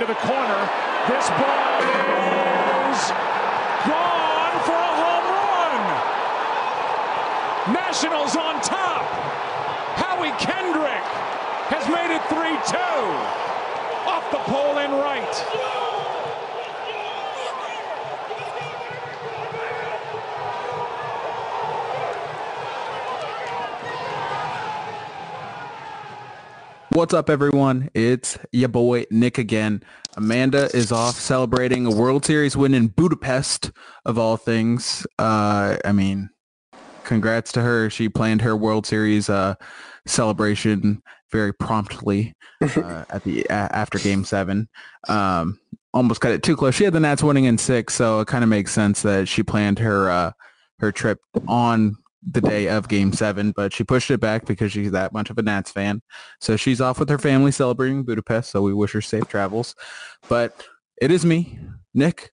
into the corner. This ball is gone for a home run. Nationals on top. Howie Kendrick has made it 3-2. Off the pole and right. What's up, everyone? It's your boy Nick again. Amanda is off celebrating a World Series win in Budapest, of all things. Uh, I mean, congrats to her. She planned her World Series uh, celebration very promptly uh, at the a- after Game Seven. Um, almost cut it too close. She had the Nats winning in six, so it kind of makes sense that she planned her uh, her trip on the day of game seven, but she pushed it back because she's that much of a Nats fan. So she's off with her family celebrating Budapest. So we wish her safe travels. But it is me, Nick,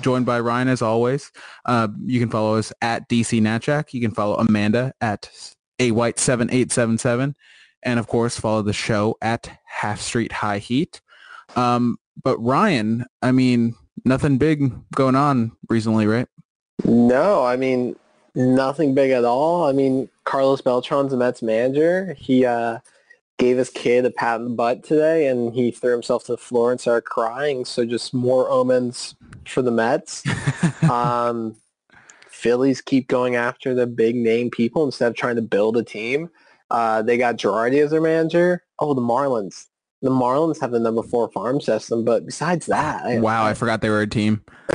joined by Ryan as always. Uh, you can follow us at DC Natchak. You can follow Amanda at a white seven eight seven seven, and of course follow the show at Half Street High Heat. Um, but Ryan, I mean, nothing big going on recently, right? No, I mean nothing big at all. I mean, Carlos Beltran's the Mets manager. He uh, gave his kid a pat on the butt today, and he threw himself to the floor and started crying. So just more omens for the Mets. um, Phillies keep going after the big name people instead of trying to build a team. Uh, they got Girardi as their manager. Oh, the Marlins. The Marlins have the number four farm system, but besides that, I, Wow, I forgot they were a team.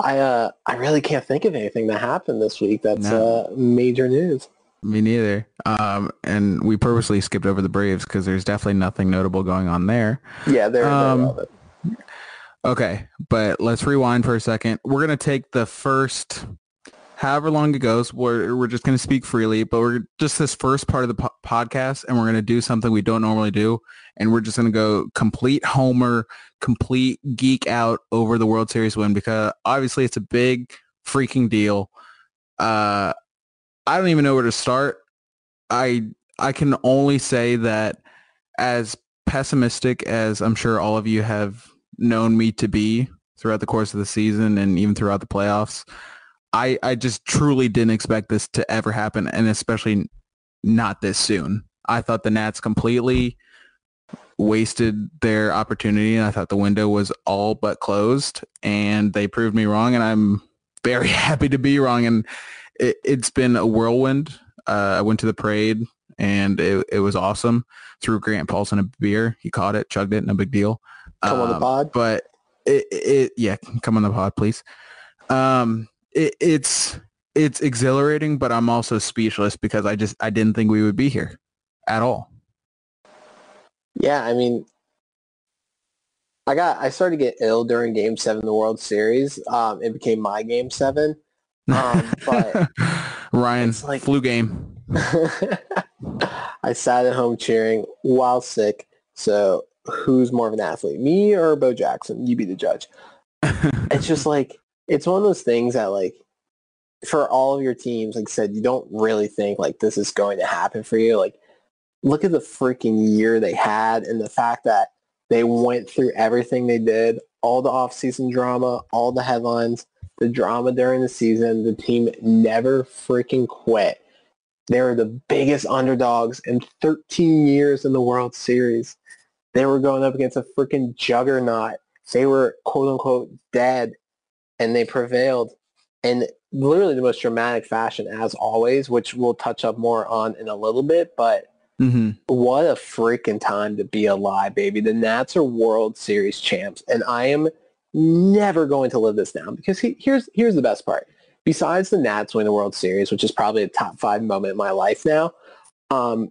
I uh I really can't think of anything that happened this week that's No. uh major news. Me neither. Um, and we purposely skipped over the Braves because there's definitely nothing notable going on there. Yeah, they're, they're Um. Okay, but let's rewind for a second. We're gonna take the first, however long it goes. We're we're just gonna speak freely, but we're just this first part of the po- podcast, and we're gonna do something we don't normally do, and we're just gonna go complete homer, complete geek out over the World Series win because obviously it's a big freaking deal. Uh, I don't even know where to start. I I can only say that as pessimistic as I'm sure all of you have known me to be throughout the course of the season and even throughout the playoffs, I I just truly didn't expect this to ever happen and especially not this soon. I thought the Nats completely wasted their opportunity and I thought the window was all but closed and they proved me wrong and I'm very happy to be wrong and it, it's been a whirlwind. Uh, I went to the parade and it, it was awesome. Threw Grant Paulson a beer. He caught it, chugged it, no big deal. Come on the Um, pod. But it, it, yeah, come on the pod, please. Um, it, it's it's exhilarating, but I'm also speechless because I just I didn't think we would be here at all. Yeah, I mean I got I started to get ill during Game Seven of the World Series. Um, it became my Game Seven. Um, but Ryan, like- flu game. I sat at home cheering while sick. So who's more of an athlete, me or Bo Jackson? You be the judge. it's just like it's one of those things that like for all of your teams, like I said, you don't really think like this is going to happen for you. Like look at the freaking year they had and the fact that they went through everything they did, all the off-season drama, all the headlines, the drama during the season. The team never freaking quit. They were the biggest underdogs in 13 years in the World Series. They were going up against a freaking juggernaut. They were quote unquote dead and they prevailed in literally the most dramatic fashion as always, which we'll touch up more on in a little bit. But hmm what a freaking time to be alive, baby. The Nats are World Series champs, and I am never going to live this down because he, here's here's the best part. Besides the Nats winning the World Series, which is probably a top five moment in my life now, um,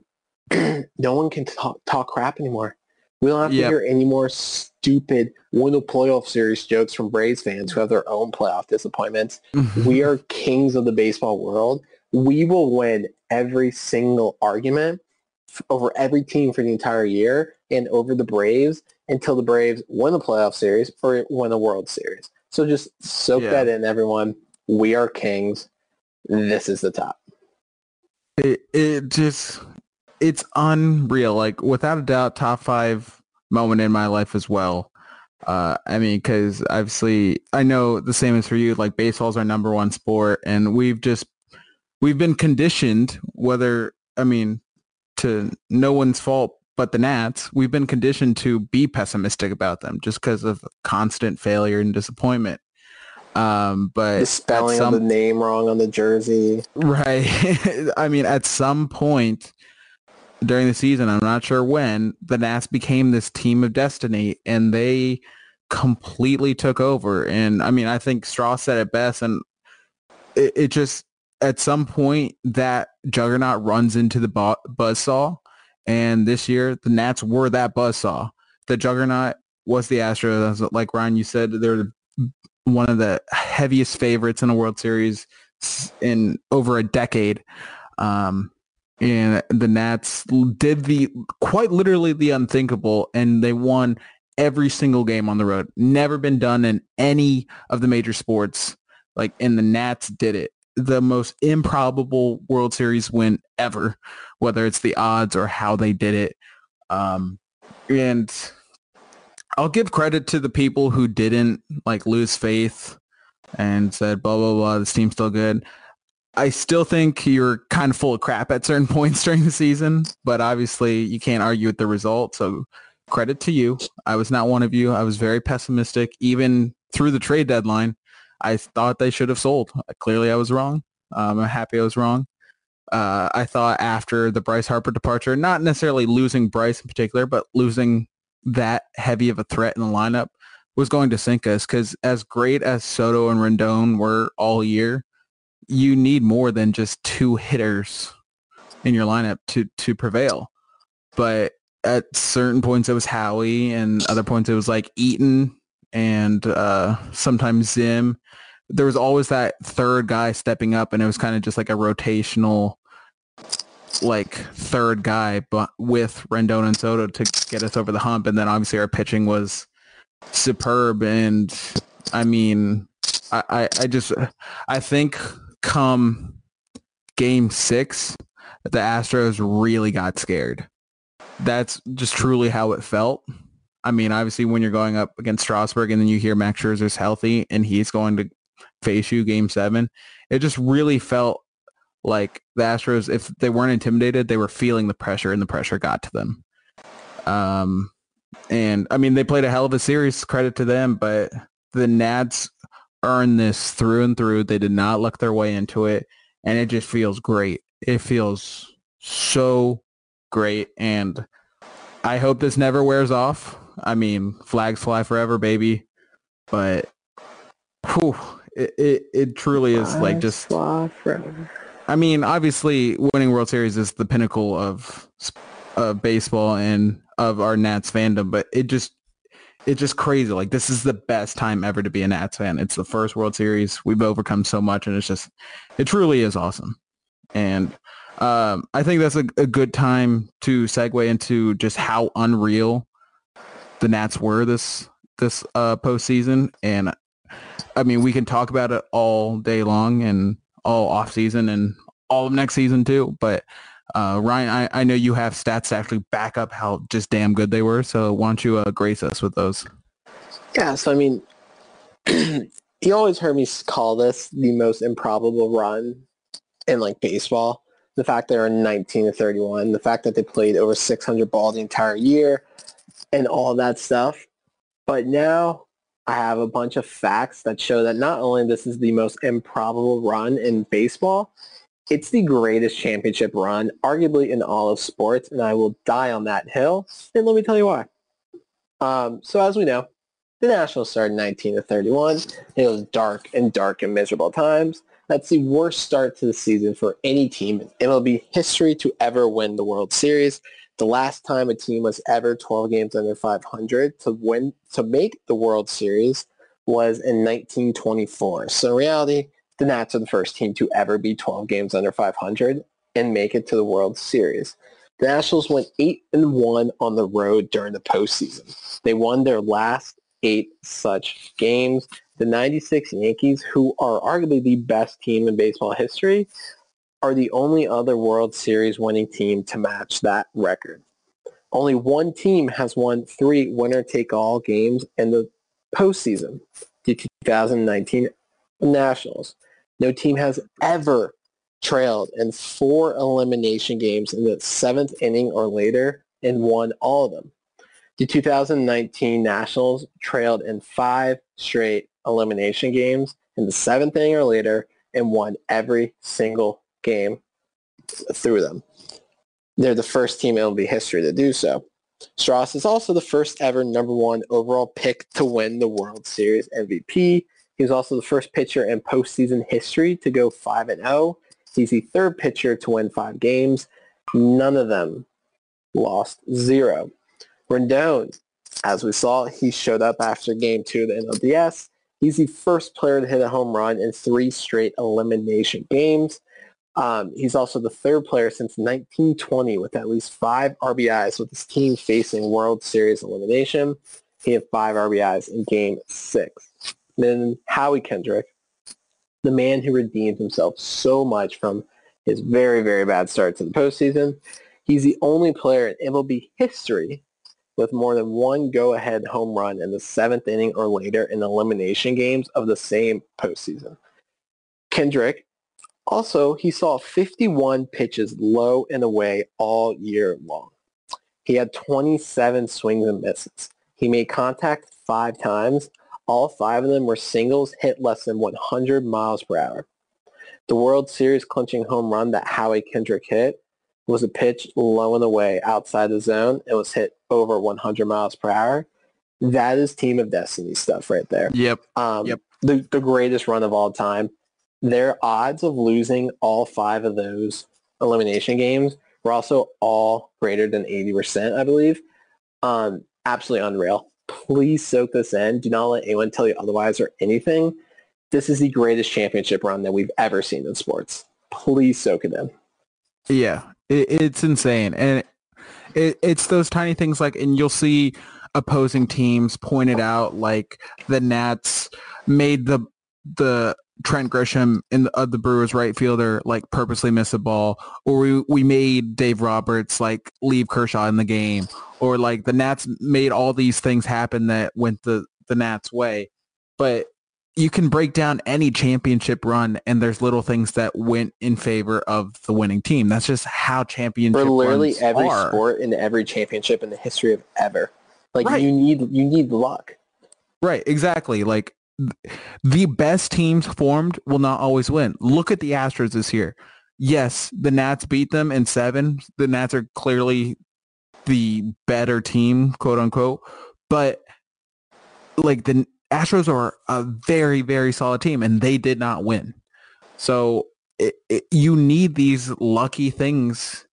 no one can talk, talk crap anymore. We don't have to Yep. hear any more stupid win a playoff series jokes from Braves fans who have their own playoff disappointments mm-hmm. we are kings of the baseball world. We will win every single argument f- over every team for the entire year and over the Braves until the Braves win the playoff series or win the World Series. So just soak Yeah. that in, everyone. We are kings. This is the top. it it just it's unreal like without a doubt top five moment in my life as well uh i mean because obviously i know the same is for you like baseball's our number one sport and we've just we've been conditioned whether i mean to no one's fault but the nats we've been conditioned to be pessimistic about them just because of constant failure and disappointment um but The spelling some- of the name wrong on the jersey. Right. I mean, at some point during the season, I'm not sure when, the Nats became this team of destiny and they completely took over. And I mean, I think Straw said it best and it, it just, at some point that juggernaut runs into the bu- buzzsaw. And this year, the Nats were that buzz saw. The juggernaut was the Astros. Like Ryan, you said, they're one of the heaviest favorites in a World Series in over a decade. Um, and the Nats did the quite literally the unthinkable, and they won every single game on the road. Never been done in any of the major sports. Like, and the Nats did it. The most improbable World Series win ever, whether it's the odds or how they did it. Um, and I'll give credit to the people who didn't like lose faith and said blah blah blah. This team's still good. I still think you're kind of full of crap at certain points during the season, but obviously you can't argue with the result. So credit to you. I was not one of you. I was very pessimistic, even through the trade deadline. I thought they should have sold. Clearly, I was wrong. Um, I'm happy I was wrong. Uh, I thought after the Bryce Harper departure, not necessarily losing Bryce in particular, but losing that heavy of a threat in the lineup was going to sink us because as great as Soto and Rendon were all year, you need more than just two hitters in your lineup to to prevail. But at certain points it was Howie and other points it was like Eaton and uh, sometimes Zim. There was always that third guy stepping up and it was kind of just like a rotational like third guy but with Rendon and Soto to get us over the hump and then obviously our pitching was superb and I mean I, I, I just I think come game six the Astros really got scared. That's just truly how it felt. I mean, obviously when you're going up against Strasburg and then you hear Max Scherzer's healthy and he's going to face you game seven, it just really felt like the Astros, if they weren't intimidated, they were feeling the pressure and the pressure got to them. Um, and I mean, they played a hell of a series, credit to them, but the Nats earned this through and through. They did not luck their way into it. And it just feels great. It feels so great. And I hope this never wears off. I mean, flags fly forever, baby. But whew, it, it, it truly is like just Fly forever. I mean, obviously, winning World Series is the pinnacle of of baseball and of our Nats fandom, but it just it's just crazy. Like this is the best time ever to be a Nats fan. It's the first World Series. We've overcome so much, and it's just it truly is awesome. And um, I think that's a, a good time to segue into just how unreal the Nats were this this uh, postseason. And I mean, we can talk about it all day long and all off season and all of next season too. But uh, Ryan, I, I know you have stats to actually back up how just damn good they were. So why don't you uh, grace us with those? Yeah, so I mean, you always heard me call this the most improbable run in like baseball. The fact they were 19 to 31, the fact that they played over 600 ball the entire year, and all that stuff. But now I have a bunch of facts that show that not only this is the most improbable run in baseball, it's the greatest championship run, arguably in all of sports, and I will die on that hill. And let me tell you why. Um, so as we know, the Nationals started 19 to 31. It was dark and dark and miserable times. That's the worst start to the season for any team in MLB history to ever win the World Series. The last time a team was ever 12 games under 500 to win to make the World Series was in 1924. So in reality, the Nats are the first team to ever be 12 games under 500 and make it to the World Series. The Nationals went 8 and 1 on the road during the postseason. They won their last eight such games. The 96 Yankees, who are arguably the best team in baseball history, are the only other World Series winning team to match that record. Only one team has won three winner-take-all games in the postseason, the 2019 Nationals. No team has ever trailed in four elimination games in the seventh inning or later and won all of them. The 2019 Nationals trailed in five straight elimination games in the seventh inning or later and won every single game through them. They're the first team in MLB history to do so. Stras is also the first ever number one overall pick to win the World Series MVP he was also the first pitcher in postseason history to go 5 and 0. He's the third pitcher to win five games. None of them lost zero. Rendon, as we saw, he showed up after game two of the NLDS. He's the first player to hit a home run in three straight elimination games. Um, he's also the third player since 1920 with at least five RBIs with his team facing World Series elimination. He had five RBIs in game six. Then Howie Kendrick, the man who redeemed himself so much from his very, very bad start to the postseason. He's the only player in MLB history with more than one go-ahead home run in the seventh inning or later in elimination games of the same postseason. Kendrick, also, he saw 51 pitches low and away all year long. He had 27 swings and misses. He made contact five times all five of them were singles hit less than 100 miles per hour. The World Series clinching home run that Howie Kendrick hit was a pitch low and away outside the zone. It was hit over 100 miles per hour. That is team of destiny stuff right there. Yep. Um, yep. The, the greatest run of all time. Their odds of losing all five of those elimination games were also all greater than 80%, I believe. Um, absolutely unreal please soak this in. Do not let anyone tell you otherwise or anything. This is the greatest championship run that we've ever seen in sports. Please soak it in. Yeah, it, it's insane. And it, it's those tiny things like, and you'll see opposing teams pointed out like the Nats made the the Trent Grisham in the, uh, the Brewers right fielder like purposely miss a ball, or we we made Dave Roberts like leave Kershaw in the game, or like the Nats made all these things happen that went the the Nats way. But you can break down any championship run, and there's little things that went in favor of the winning team. That's just how championship. For literally every are. sport in every championship in the history of ever, like right. you need you need luck. Right, exactly. Like the best teams formed will not always win. Look at the Astros this year. Yes, the Nats beat them in seven. The Nats are clearly the better team, quote unquote. But like the Astros are a very, very solid team and they did not win. So it, it, you need these lucky things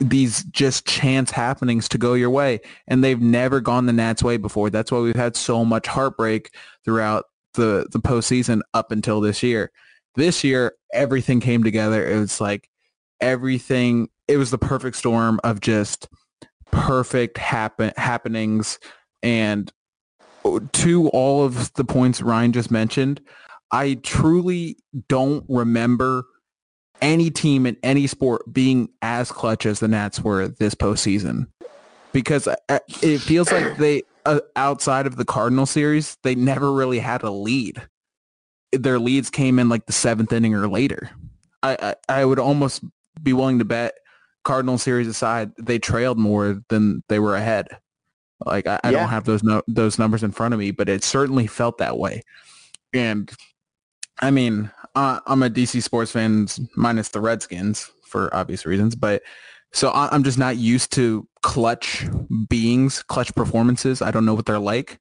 these just chance happenings to go your way. And they've never gone the Nats way before. That's why we've had so much heartbreak throughout the, the postseason up until this year. This year, everything came together. It was like everything, it was the perfect storm of just perfect happen, happenings. And to all of the points Ryan just mentioned, I truly don't remember any team in any sport being as clutch as the Nats were this postseason because uh, it feels like they uh, outside of the Cardinal series they never really had a lead. Their leads came in like the seventh inning or later. I I, I would almost be willing to bet Cardinal series aside they trailed more than they were ahead. Like I, I yeah. don't have those no, those numbers in front of me, but it certainly felt that way. And I mean, uh, I'm a DC sports fan minus the Redskins for obvious reasons, but so I'm just not used to clutch beings, clutch performances. I don't know what they're like.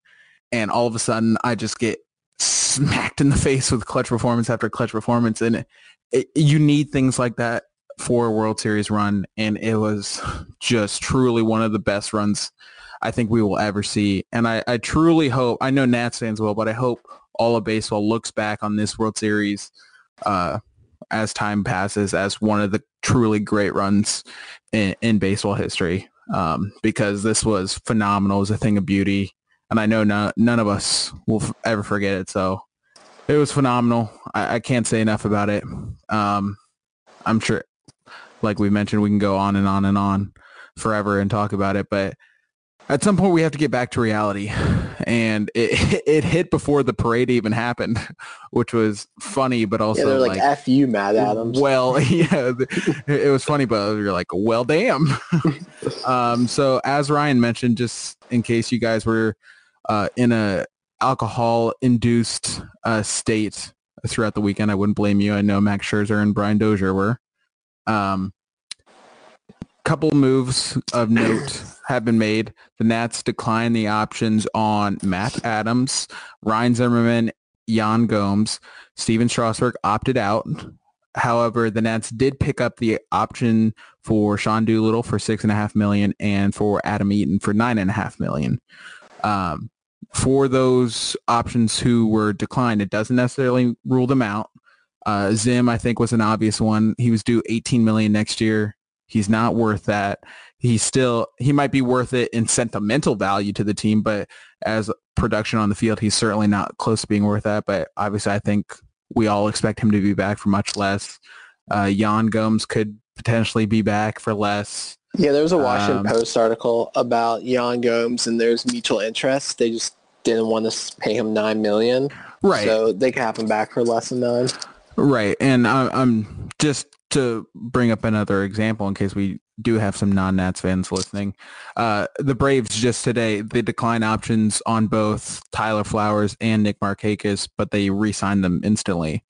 And all of a sudden I just get smacked in the face with clutch performance after clutch performance. And it, it, you need things like that for a World Series run. And it was just truly one of the best runs I think we will ever see. And I, I truly hope, I know Nats fans will, but I hope all of baseball looks back on this World Series uh, as time passes as one of the truly great runs in, in baseball history um, because this was phenomenal. It was a thing of beauty. And I know none, none of us will f- ever forget it. So it was phenomenal. I, I can't say enough about it. Um, I'm sure, like we mentioned, we can go on and on and on forever and talk about it. But at some point we have to get back to reality and it it hit before the parade even happened which was funny but also yeah, they're like, like f you Matt Adams. well yeah it was funny but you're like well damn. Um so as ryan mentioned just in case you guys were uh in a alcohol induced uh state throughout the weekend i wouldn't blame you. I know max scherzer and brian dozier were. Um couple moves of note have been made. The Nats declined the options on Matt Adams, Ryan Zimmerman, Yan Gomes. Stephen Strasburg opted out. However, the Nats did pick up the option for Sean Doolittle for six and a half million and for Adam Eaton for nine and a half million. Um, for those options who were declined, it doesn't necessarily rule them out. Uh, Zim, I think, was an obvious one. He was due 18 million next year. He's not worth that. He's still he might be worth it in sentimental value to the team, but as production on the field, he's certainly not close to being worth that. But obviously, I think we all expect him to be back for much less. Uh, Yan Gomes could potentially be back for less. Yeah, there was a Washington um, Post article about Yan Gomes, and there's mutual interest. They just didn't want to pay him nine million, right? So they could have him back for less than nine. Right, and I, I'm just to bring up another example in case we do have some non-Nats fans listening. Uh, the Braves just today, they declined options on both Tyler Flowers and Nick Markakis, but they re-signed them instantly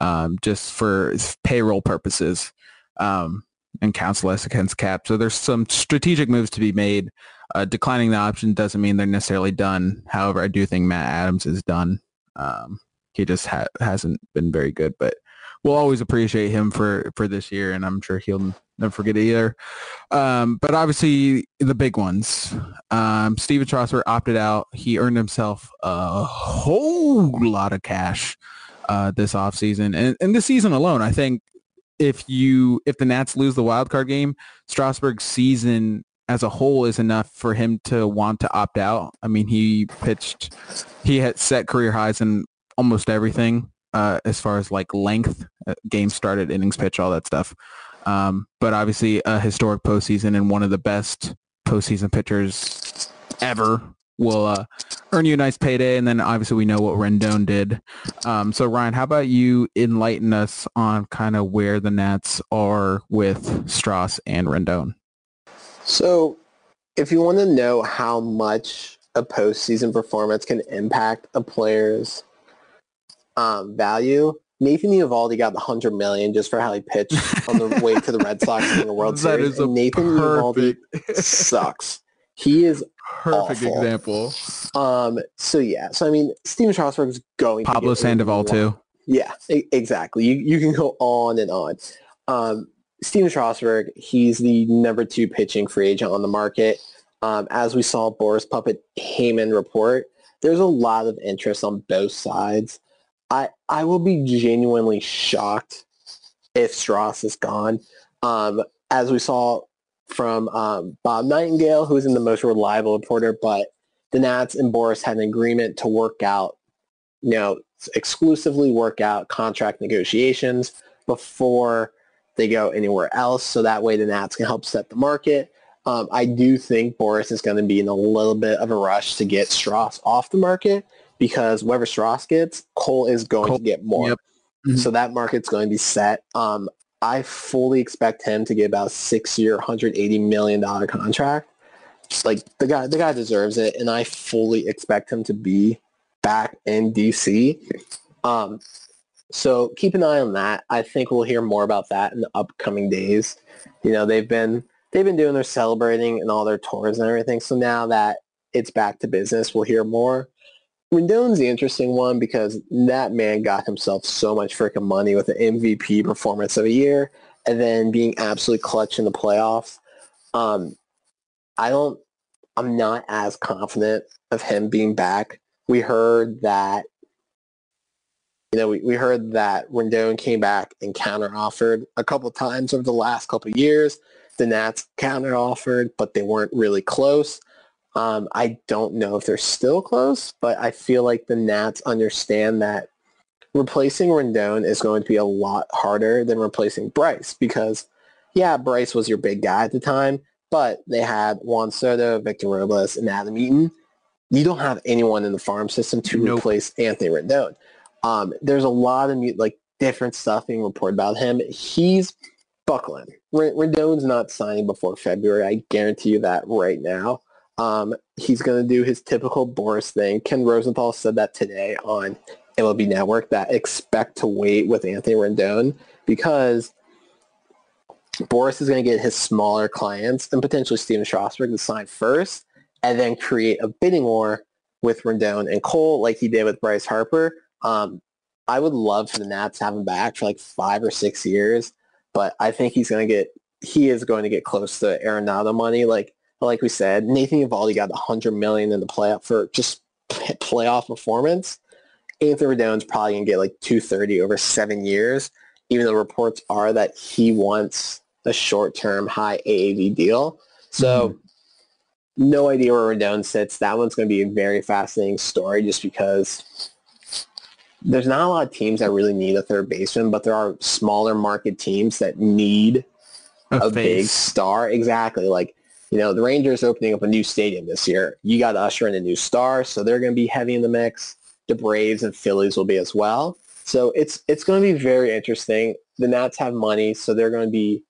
um, just for payroll purposes um, and counts less against cap. So there's some strategic moves to be made. Uh, declining the option doesn't mean they're necessarily done. However, I do think Matt Adams is done. Um, he just ha- hasn't been very good, but we'll always appreciate him for for this year, and I'm sure he'll never forget it either. Um, but obviously, the big ones. Um, Steven Strasburg opted out. He earned himself a whole lot of cash uh, this offseason. And, and this season alone, I think if you if the Nats lose the wild card game, Strasburg's season as a whole is enough for him to want to opt out. I mean, he pitched, he had set career highs in almost everything uh, as far as like length, uh, games started, innings pitch, all that stuff. Um, but obviously a historic postseason and one of the best postseason pitchers ever will uh, earn you a nice payday. And then obviously we know what Rendon did. Um, so Ryan, how about you enlighten us on kind of where the Nats are with Stras and Rendon? So if you want to know how much a postseason performance can impact a player's um, value. Nathan Eovaldi got the hundred million just for how he pitched on the way to the Red Sox in the World Series. and Nathan Eovaldi sucks. He is perfect awful. example. Um. So yeah. So I mean, Steven Strasburg is going. Pablo to Sandoval too. Yeah, exactly. You you can go on and on. Um, Steven Strasburg, he's the number two pitching free agent on the market. Um, as we saw Boras Puppet Heyman report, there's a lot of interest on both sides. I I will be genuinely shocked if Stras is gone. Um, as we saw from um, Bob Nightingale, who is the most reliable reporter, but the Nats and Boras had an agreement to work out, you know, exclusively work out contract negotiations before they go anywhere else. So that way the Nats can help set the market. Um, I do think Boras is going to be in a little bit of a rush to get Stras off the market because whoever Stras gets, Cole is going Cole, to get more. Yep. Mm-hmm. So that market's going to be set. Um, I fully expect him to get about a six-year, $180 million contract. Just like the guy, the guy deserves it, and I fully expect him to be back in DC. Um, so keep an eye on that. I think we'll hear more about that in the upcoming days. You know, they've been they've been doing their celebrating and all their tours and everything. So now that it's back to business, we'll hear more. Rendon's the interesting one because that man got himself so much freaking money with an MVP performance of a year and then being absolutely clutch in the playoffs. Um, I don't, I'm not as confident of him being back. We heard that, you know, we, we heard that Rendon came back and counter-offered a couple times over the last couple years. The Nats counter-offered, but they weren't really close. Um, I don't know if they're still close, but I feel like the Nats understand that replacing Rendon is going to be a lot harder than replacing Bryce because, yeah, Bryce was your big guy at the time, but they had Juan Soto, Victor Robles, and Adam Eaton. You don't have anyone in the farm system to nope. replace Anthony Rendon. Um, there's a lot of like different stuff being reported about him. He's buckling. Rendon's not signing before February. I guarantee you that right now. Um, he's going to do his typical Boras thing. Ken Rosenthal said that today on MLB Network that expect to wait with Anthony Rendon because Boras is going to get his smaller clients and potentially Steven Strasburg to sign first and then create a bidding war with Rendon and Cole like he did with Bryce Harper. Um, I would love for the Nats to have him back for like five or six years, but I think he's going to get he is going to get close to Arenado money. Like like we said, Nathan Eovaldi got 100 million in the playoff for just playoff performance. Anthony Rendon's probably gonna get like 230 over seven years, even though reports are that he wants a short-term high AAV deal. So mm-hmm. no idea where Rendon sits. That one's gonna be a very fascinating story just because there's not a lot of teams that really need a third baseman, but there are smaller market teams that need a, a big star. Exactly. Like you know, the Rangers opening up a new stadium this year. You got to usher in a new star, so they're going to be heavy in the mix. The Braves and Phillies will be as well. So it's it's going to be very interesting. The Nats have money, so they're going to be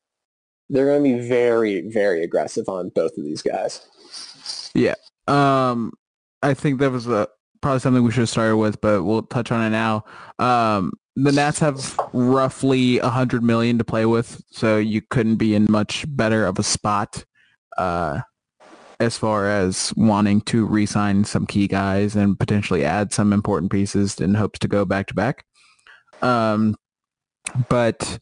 they're going to be very very aggressive on both of these guys. Yeah. Um I think that was a, uh, probably something we should have started with, but we'll touch on it now. Um the Nats have roughly a hundred million to play with, so you couldn't be in much better of a spot uh, as far as wanting to re-sign some key guys and potentially add some important pieces in hopes to go back to back. Um, but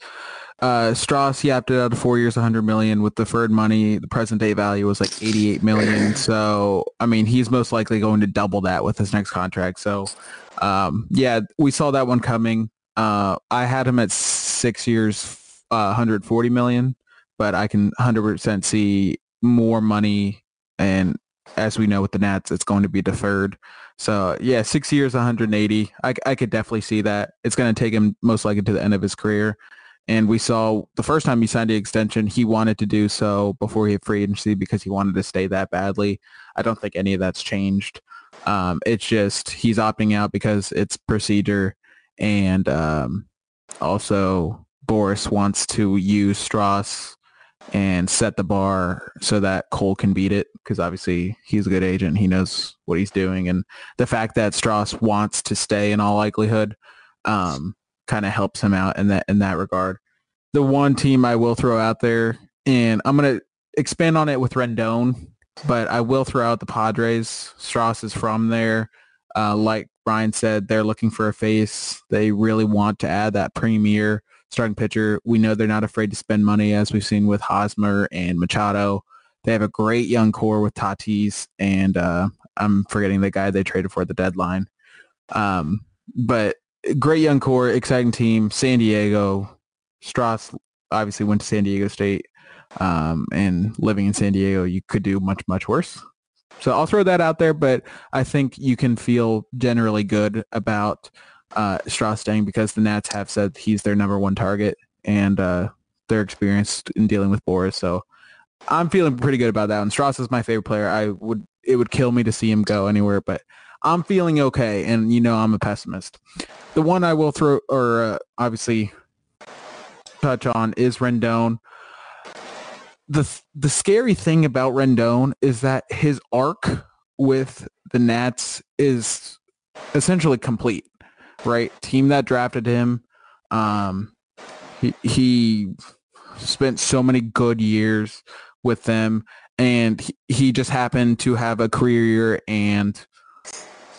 uh, Stras he opted out of four years, 100 million with deferred money. The present day value was like 88 million. So I mean, he's most likely going to double that with his next contract. So um, yeah, we saw that one coming. Uh, I had him at six years, uh, 140 million, but I can 100% see more money and as we know with the Nats, it's going to be deferred. So yeah, six years, 180. I, I could definitely see that. It's going to take him most likely to the end of his career. And we saw the first time he signed the extension, he wanted to do so before he had free agency because he wanted to stay that badly. I don't think any of that's changed. Um, it's just he's opting out because it's procedure. And um, also Boras wants to use Stras and set the bar so that Cole can beat it because obviously he's a good agent. He knows what he's doing. And the fact that Stras wants to stay in all likelihood um, kind of helps him out in that in that regard. The one team I will throw out there, and I'm going to expand on it with Rendon, but I will throw out the Padres. Stras is from there. Uh, like Brian said, they're looking for a face. They really want to add that premier starting pitcher. We know they're not afraid to spend money, as we've seen with Hosmer and Machado. They have a great young core with Tatis, and uh, I'm forgetting the guy they traded for the deadline. Um, but great young core, exciting team. San Diego, Stras obviously went to San Diego State, um, and living in San Diego, you could do much much worse. So I'll throw that out there, but I think you can feel generally good about uh, Stras staying because the Nats have said he's their number one target and uh, they're experienced in dealing with Boras. So I'm feeling pretty good about that one. Stras is my favorite player. I would it would kill me to see him go anywhere, but I'm feeling okay. And you know I'm a pessimist. The one I will throw or uh, obviously touch on is Rendon. The the scary thing about Rendon is that his arc with the Nats is essentially complete right? Team that drafted him. Um, he, he spent so many good years with them and he, he just happened to have a career year and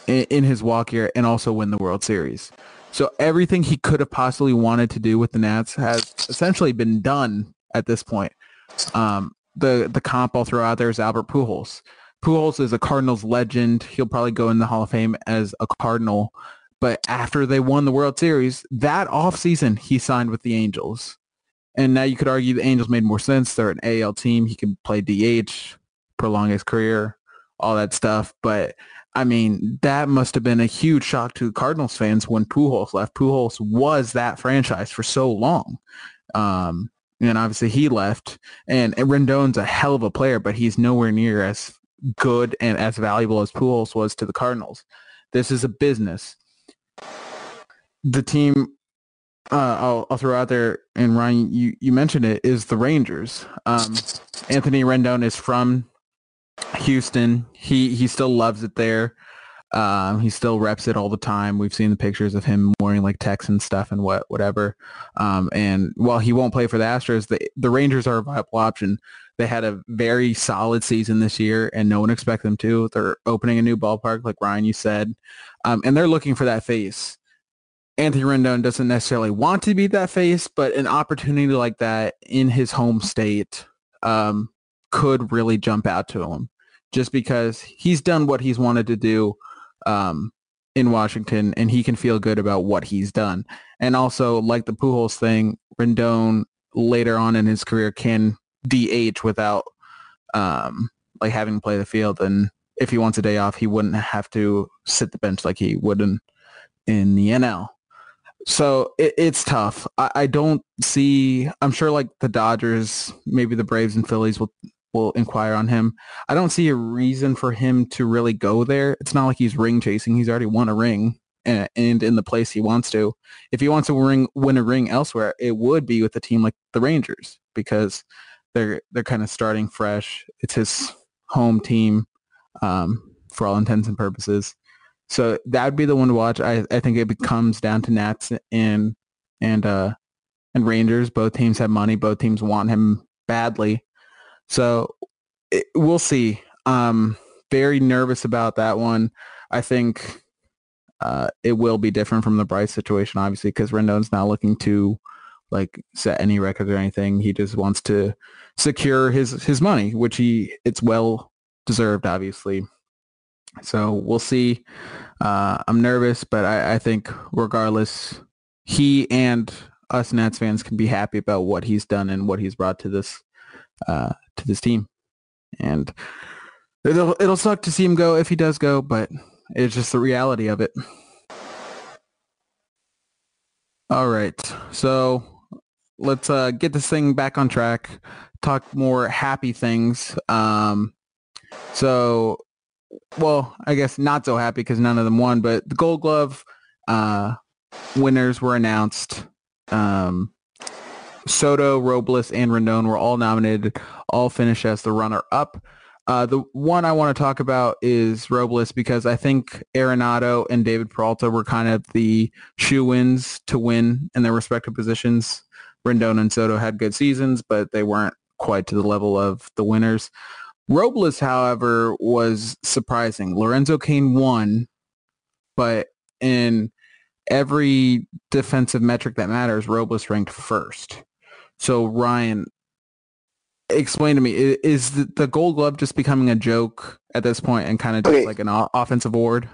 in, in his walk year and also win the World Series. So everything he could have possibly wanted to do with the Nats has essentially been done at this point. Um, the the comp I'll throw out there is Albert Pujols. Pujols is a Cardinals legend. He'll probably go in the Hall of Fame as a Cardinal. But after they won the World Series, that offseason, he signed with the Angels. And now you could argue the Angels made more sense. They're an AL team. He can play DH, prolong his career, all that stuff. But I mean, that must have been a huge shock to Cardinals fans when Pujols left. Pujols was that franchise for so long. Um, and obviously he left. And, Rendon's a hell of a player, but he's nowhere near as good and as valuable as Pujols was to the Cardinals. This is a business the team uh, I'll, I'll throw out there, and Ryan, you, you mentioned it, is the Rangers. Um, Anthony Rendon is from Houston. He he still loves it there. Um, he still reps it all the time. We've seen the pictures of him wearing like Texan stuff and what whatever. Um, and while he won't play for the Astros, the the Rangers are a viable option. They had a very solid season this year, and no one expects them to. They're opening a new ballpark, like Ryan you said, um, and they're looking for that face. Anthony Rendon doesn't necessarily want to be that face, but an opportunity like that in his home state um, could really jump out to him just because he's done what he's wanted to do um, in Washington and he can feel good about what he's done. And also, like the Pujols thing, Rendon later on in his career can DH without um, like having to play the field. And if he wants a day off, he wouldn't have to sit the bench like he would in, in the NL. So it, it's tough. I, I, don't see. I'm sure like the Dodgers, maybe the Braves and Phillies will will inquire on him. I don't see a reason for him to really go there. It's not like he's ring chasing. He's already won a ring and, and in the place he wants to. If he wants to ring, win a ring elsewhere, it would be with a team like the Rangers because they're they're kind of starting fresh. It's his home team um, for all intents and purposes. So that would be the one to watch. I, I think it comes down to Nats and and uh and Rangers. Both teams have money. Both teams want him badly. So it, we'll see. Um, very nervous about that one. I think uh, it will be different from the Bryce situation, obviously, because Rendon's not looking to like set any records or anything. He just wants to secure his his money, which he it's well deserved, obviously. So we'll see. Uh, I'm nervous, but I, I, think regardless, he and us Nats fans can be happy about what he's done and what he's brought to this uh, to this team. And it'll it'll suck to see him go if he does go, but it's just the reality of it. All right, so let's uh, get this thing back on track. Talk more happy things. Um, so well, I guess not so happy because none of them won, but the Gold Glove uh, winners were announced. Um, Soto, Robles, and Rendon were all nominated, all finished as the runner-up. Uh, the one I want to talk about is Robles because I think Arenado and David Peralta were kind of the shoe-ins to win in their respective positions. Rendon and Soto had good seasons, but they weren't quite to the level of the winners. Robles, however, was surprising. Lorenzo Cain won, but in every defensive metric that matters, Robles ranked first. So Ryan, explain to me, is the Gold Glove just becoming a joke at this point and kind of just okay. like an offensive award?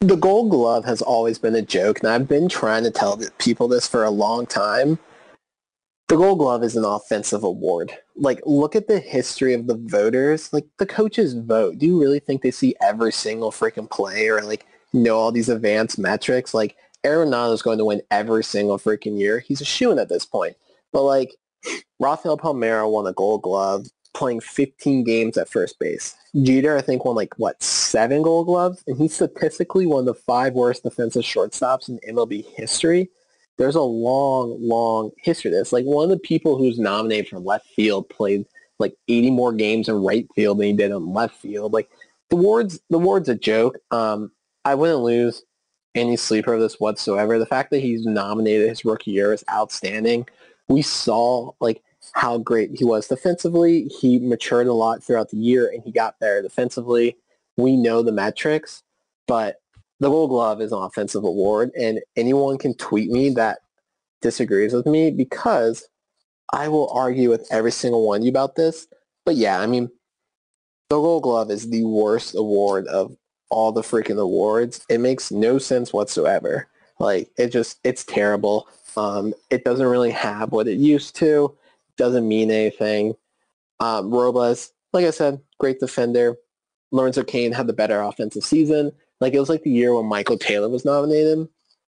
The Gold Glove has always been a joke, and I've been trying to tell people this for a long time. The Gold Glove is an offensive award. Like, look at the history of the voters. Like, the coaches vote. Do you really think they see every single freaking play or, like, know all these advanced metrics? Like, Arenado is going to win every single freaking year. He's a shoe in at this point. But, like, Rafael Palmeiro won a Gold Glove playing 15 games at first base. Jeter, I think, won like what seven Gold Gloves, and he's statistically of the five worst defensive shortstops in MLB history. There's a long, long history of this. Like one of the people who's nominated for left field played like 80 more games in right field than he did in left field. Like the ward's the ward's a joke. Um, I wouldn't lose any sleeper of this whatsoever. The fact that he's nominated his rookie year is outstanding. We saw like how great he was defensively. He matured a lot throughout the year and he got better defensively. We know the metrics, but the Gold Glove is an offensive award and anyone can tweet me that disagrees with me because I will argue with every single one of you about this. But yeah, I mean, the Gold Glove is the worst award of all the freaking awards. It makes no sense whatsoever. Like it just, it's terrible. Um, it doesn't really have what it used to doesn't mean anything. Um, Robles, like I said, great defender. Lorenzo Cain had the better offensive season. Like it was like the year when Michael Taylor was nominated,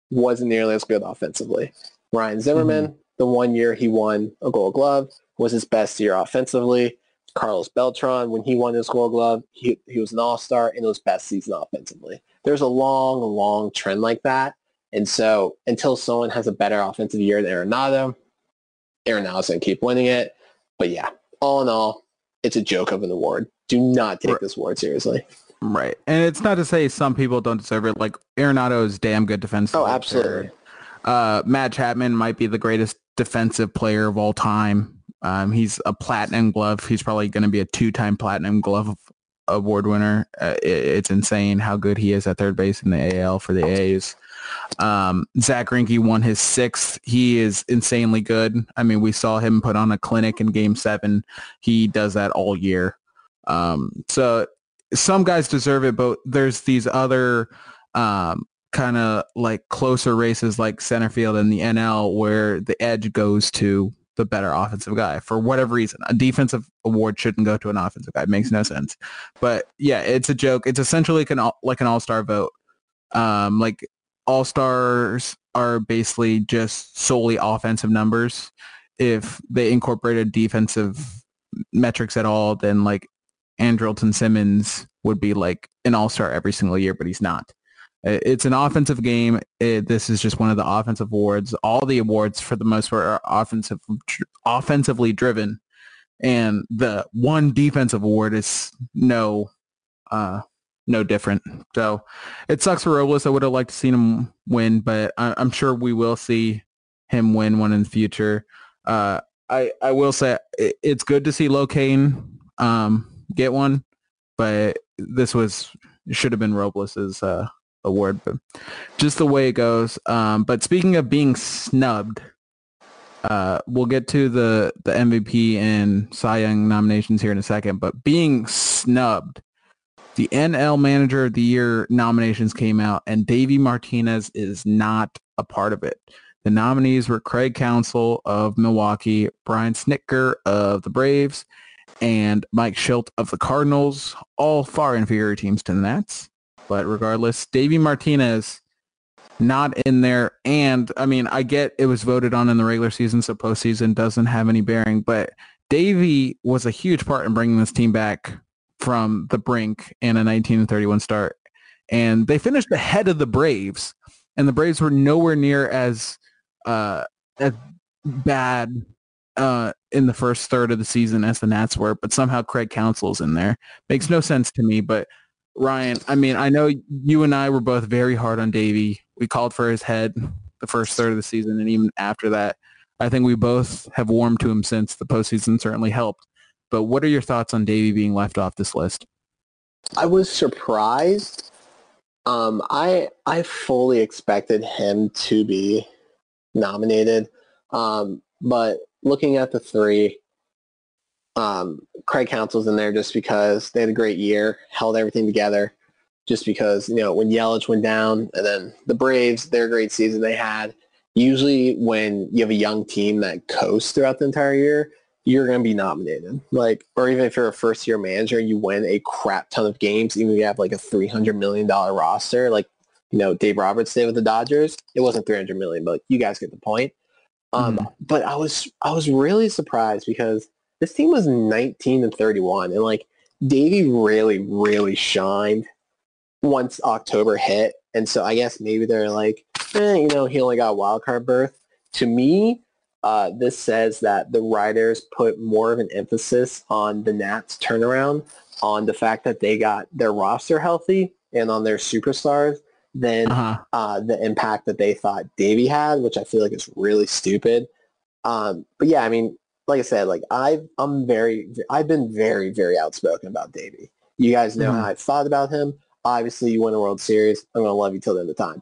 wasn't nearly as good offensively. Ryan Zimmerman, mm-hmm. the one year he won a Gold Glove, was his best year offensively. Carlos Beltran, when he won his Gold Glove, he, he was an all-star and it was best season offensively. There's a long, long trend like that. And so until someone has a better offensive year than Arenado, Arenado's going to keep winning it. But yeah, all in all, it's a joke of an award. Do not take right. this award seriously. Right. And it's not to say some people don't deserve it. Like Arenado is damn good defensive. Oh, absolutely. Uh, Matt Chapman might be the greatest defensive player of all time. Um, he's a platinum glove. He's probably going to be a two-time platinum glove award winner. Uh, it, it's insane how good he is at third base in the AL for the A's. Um, Zack Greinke won his sixth. He is insanely good. I mean, we saw him put on a clinic in Game Seven. He does that all year. Um, so some guys deserve it, but there's these other um, kind of like closer races like center field in the NL where the edge goes to the better offensive guy for whatever reason. A defensive award shouldn't go to an offensive guy. It makes no sense. But yeah, it's a joke. It's essentially like an, like an all-star vote. Um, like all stars are basically just solely offensive numbers. If they incorporated defensive metrics at all, then like Andrelton Simmons would be like an all-star every single year, but he's not. It's an offensive game. It, this is just one of the offensive awards. All the awards, for the most part, are offensive, offensively driven, and the one defensive award is no uh, no different. So it sucks for Robles. I would have liked to seen him win, but I, am sure we will see him win one in the future. Uh, I I will say it, it's good to see Locaine um, get one, but this was should have been Robles's uh, award, but just the way it goes. Um, but speaking of being snubbed, uh, we'll get to the the MVP and Cy Young nominations here in a second. But being snubbed the NL Manager of the Year nominations came out, and Davey Martinez is not a part of it. The nominees were Craig Counsell of Milwaukee, Brian Snitker of the Braves, and Mike Shildt of the Cardinals, all far inferior teams to the Nats. But regardless, Davey Martinez not in there. And I mean, I get it was voted on in the regular season, so postseason doesn't have any bearing. But Davey was a huge part in bringing this team back from the brink in a 1931 start. And they finished ahead of the Braves. And the Braves were nowhere near as uh, as bad uh, in the first third of the season as the Nats were, but somehow Craig Counsell's in there. Makes no sense to me, but Ryan, I mean, I know you and I were both very hard on Davey. We called for his head the first third of the season, and even after that, I think we both have warmed to him since the postseason certainly helped. But what are your thoughts on Davey being left off this list? I was surprised Um, I I fully expected him to be nominated, um, but looking at the three, um, Craig Counsell's in there just because they had a great year, held everything together. Just because you know when Yelich went down, and then the Braves, their great season they had. Usually, when you have a young team that coasts throughout the entire year, you're going to be nominated. Like, or even if you're a first year manager, and you win a crap ton of games, even if you have like a $300 million roster, like, you know, Dave Roberts did with the Dodgers. It wasn't 300 million, but you guys get the point. Um, mm-hmm. But I was, I was really surprised because this team was 19 and 31 and like Davey really, really shined once October hit. And so I guess maybe they're like, eh, you know, he only got wild card berth. To me, uh, this says that the writers put more of an emphasis on the Nats turnaround, on the fact that they got their roster healthy and on their superstars than uh-huh. uh, the impact that they thought Davey had, which I feel like is really stupid. Um, but yeah, I mean, like I said, like I've I'm very, I've been very, very outspoken about Davey. You guys know mm-hmm. how I've thought about him. Obviously, you win a World Series. I'm going to love you till the end of time.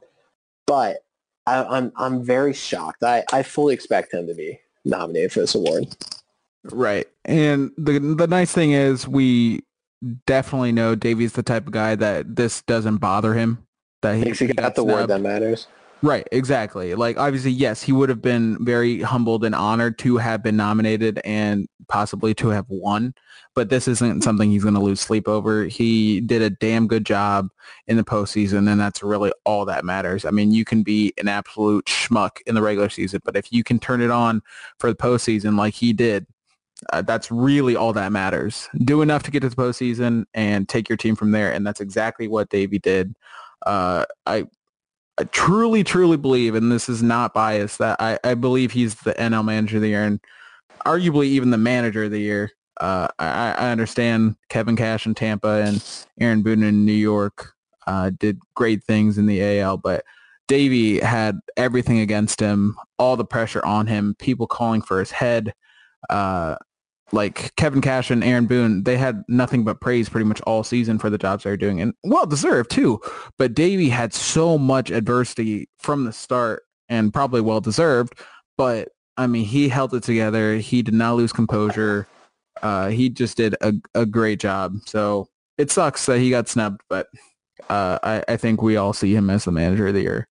But I, am I'm, I'm very shocked. I, I fully expect him to be nominated for this award. Right, and the the nice thing is we definitely know Davey's the type of guy that this doesn't bother him. That he, he got the word that matters. Right, exactly. Like obviously, yes, he would have been very humbled and honored to have been nominated and possibly to have won. But this isn't something he's going to lose sleep over. He did a damn good job in the postseason, and that's really all that matters. I mean, you can be an absolute schmuck in the regular season, but if you can turn it on for the postseason like he did, uh, that's really all that matters. Do enough to get to the postseason and take your team from there, and that's exactly what Davey did. Uh, I I truly, truly believe, and this is not biased, that I, I believe he's the NL manager of the year and arguably even the manager of the year. Uh, I, I, understand Kevin Cash in Tampa and Aaron Boone in New York uh, did great things in the AL, but Davey had everything against him, all the pressure on him, people calling for his head. Uh, like Kevin Cash and Aaron Boone, they had nothing but praise pretty much all season for the jobs they're doing, and well deserved too. But Davey had so much adversity from the start, and probably well deserved. But I mean, he held it together. He did not lose composure. Uh, he just did a, a great job. So it sucks that he got snubbed, but uh, I, I think we all see him as the manager of the year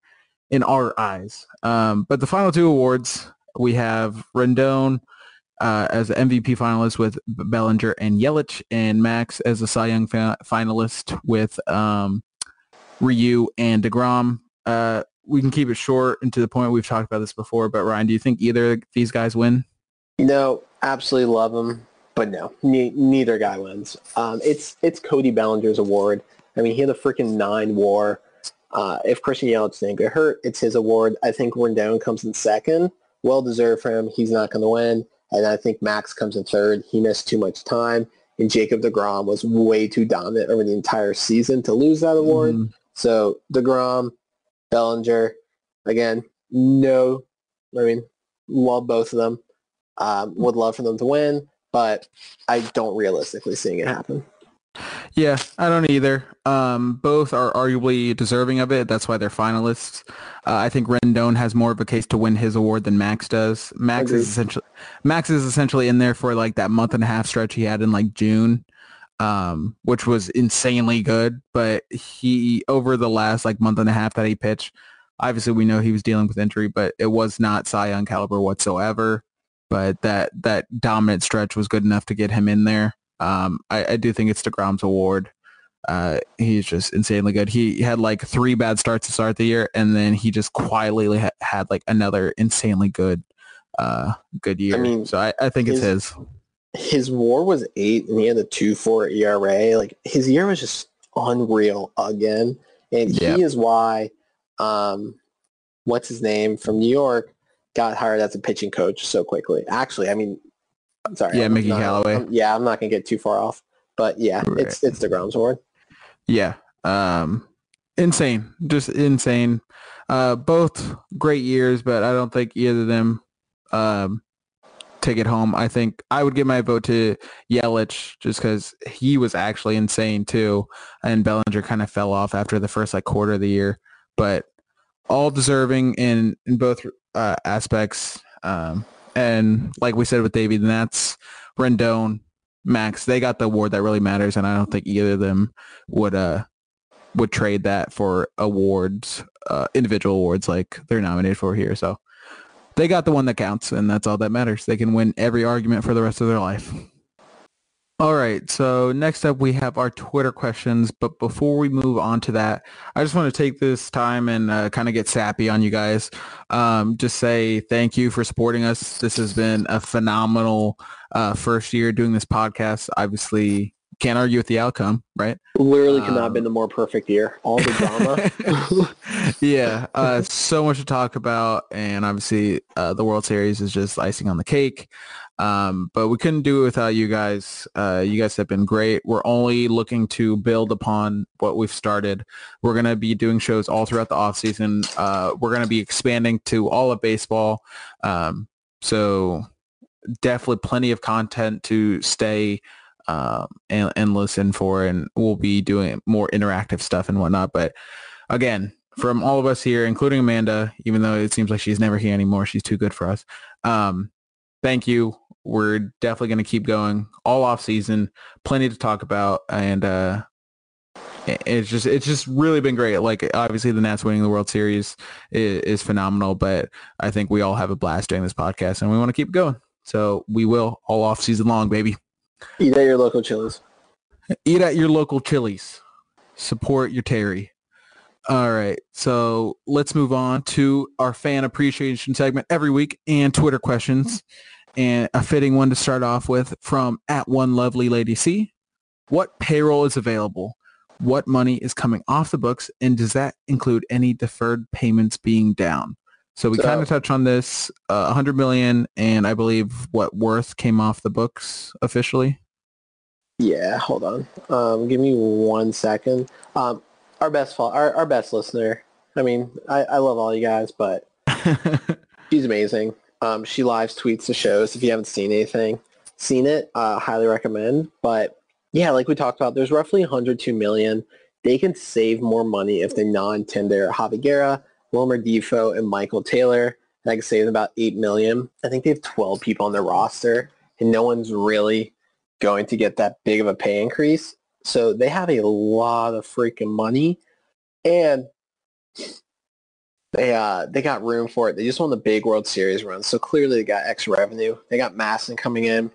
in our eyes. Um, but the final two awards, we have Rendon uh, as an MVP finalist with Bellinger and Yelich, and Max as a Cy Young fa- finalist with um, Ryu and Degrom. Uh, we can keep it short and to the point. We've talked about this before, but Ryan, do you think either these guys win? No, absolutely love them, but no, ne- neither guy wins. Um, it's it's Cody Bellinger's award. I mean, he had a freaking nine WAR. Uh, if Christian Yelich didn't get hurt, it's his award. I think Rendon comes in second. Well deserved for him. He's not going to win. And I think Max comes in third. He missed too much time. And Jacob DeGrom was way too dominant over the entire season to lose that award. Mm-hmm. So DeGrom, Bellinger, again, no, I mean, love both of them. Um, would love for them to win, but I don't realistically seeing it happen. Yeah, I don't either. Um, both are arguably deserving of it. That's why they're finalists. Uh, I think Rendon has more of a case to win his award than Max does. Max is essentially Max is essentially in there for like that month and a half stretch he had in like June, um, which was insanely good. But he over the last like month and a half that he pitched, obviously we know he was dealing with injury, but it was not Cy Young caliber whatsoever. But that that dominant stretch was good enough to get him in there. Um, I, I, do think it's DeGrom's award. Uh, he's just insanely good. He had like three bad starts to start the year, and then he just quietly ha- had like another insanely good, uh, good year. I mean, so I, I think his, it's his. His WAR was eight, and he had a two four ERA. Like his year was just unreal again, and he is why, um, what's his name from New York got hired as a pitching coach so quickly. Actually, I mean, Sorry. Yeah, I'm Mickey not, Callaway. I'm, yeah, I'm not gonna get too far off, but yeah, right. it's it's DeGrom's award. Yeah. Um, insane, just insane. Uh, both great years, but I don't think either of them um, take it home. I think I would give my vote to Yelich just because he was actually insane too, and Bellinger kind of fell off after the first like quarter of the year. But all deserving in in both uh, aspects. Um, and like we said with Davey, Nats, Rendon, Max, they got the award that really matters, and I don't think either of them would uh would trade that for awards, uh, individual awards like they're nominated for here. So they got the one that counts, and that's all that matters. They can win every argument for the rest of their life. All right, so next up we have our Twitter questions, but before we move on to that, I just want to take this time and uh, kind of get sappy on you guys. Um, just say thank you for supporting us. This has been a phenomenal uh, first year doing this podcast. Obviously, can't argue with the outcome, right? Literally could not have been the more perfect year. All the drama. yeah, uh, so much to talk about, and obviously uh, the World Series is just icing on the cake. Um, but we couldn't do it without you guys. Uh, you guys have been great. We're only looking to build upon what we've started. We're going to be doing shows all throughout the off season. Uh, we're going to be expanding to all of baseball. Um, so definitely plenty of content to stay um, and, and listen for, and we'll be doing more interactive stuff and whatnot. But again, from all of us here, including Amanda, even though it seems like she's never here anymore, she's too good for us. Um, thank you we're definitely going to keep going all off season. Plenty to talk about, and uh, it's just it's just really been great. Like obviously the Nats winning the World Series is, is phenomenal, but I think we all have a blast doing this podcast, and we want to keep going. So we will all off season long, baby. Eat at your local Chili's. Eat at your local Chili's. Support your Terry. All right, so let's move on to our fan appreciation segment every week and Twitter questions and a fitting one to start off with from at one lovely lady C. What payroll is available? What money is coming off the books? And does that include any deferred payments being down? So we so, kind of touched on this, uh, 100 million, and I believe what Werth came off the books officially. Yeah, hold on. Um, give me one second. Um, our best, our, our best listener. I mean, I, I love all you guys, but she's amazing. Um, she live tweets the shows. If you haven't seen anything, seen it, uh, highly recommend. But yeah, like we talked about, there's roughly 102 million. They can save more money if they non-tender Javi Guerra, Wilmer Difo, and Michael Taylor. That can save them about 8 million. I think they have 12 people on their roster, and no one's really going to get that big of a pay increase. So they have a lot of freaking money. And they uh they got room for it. They just won the big World Series run, so clearly they got extra revenue. They got Masson coming in.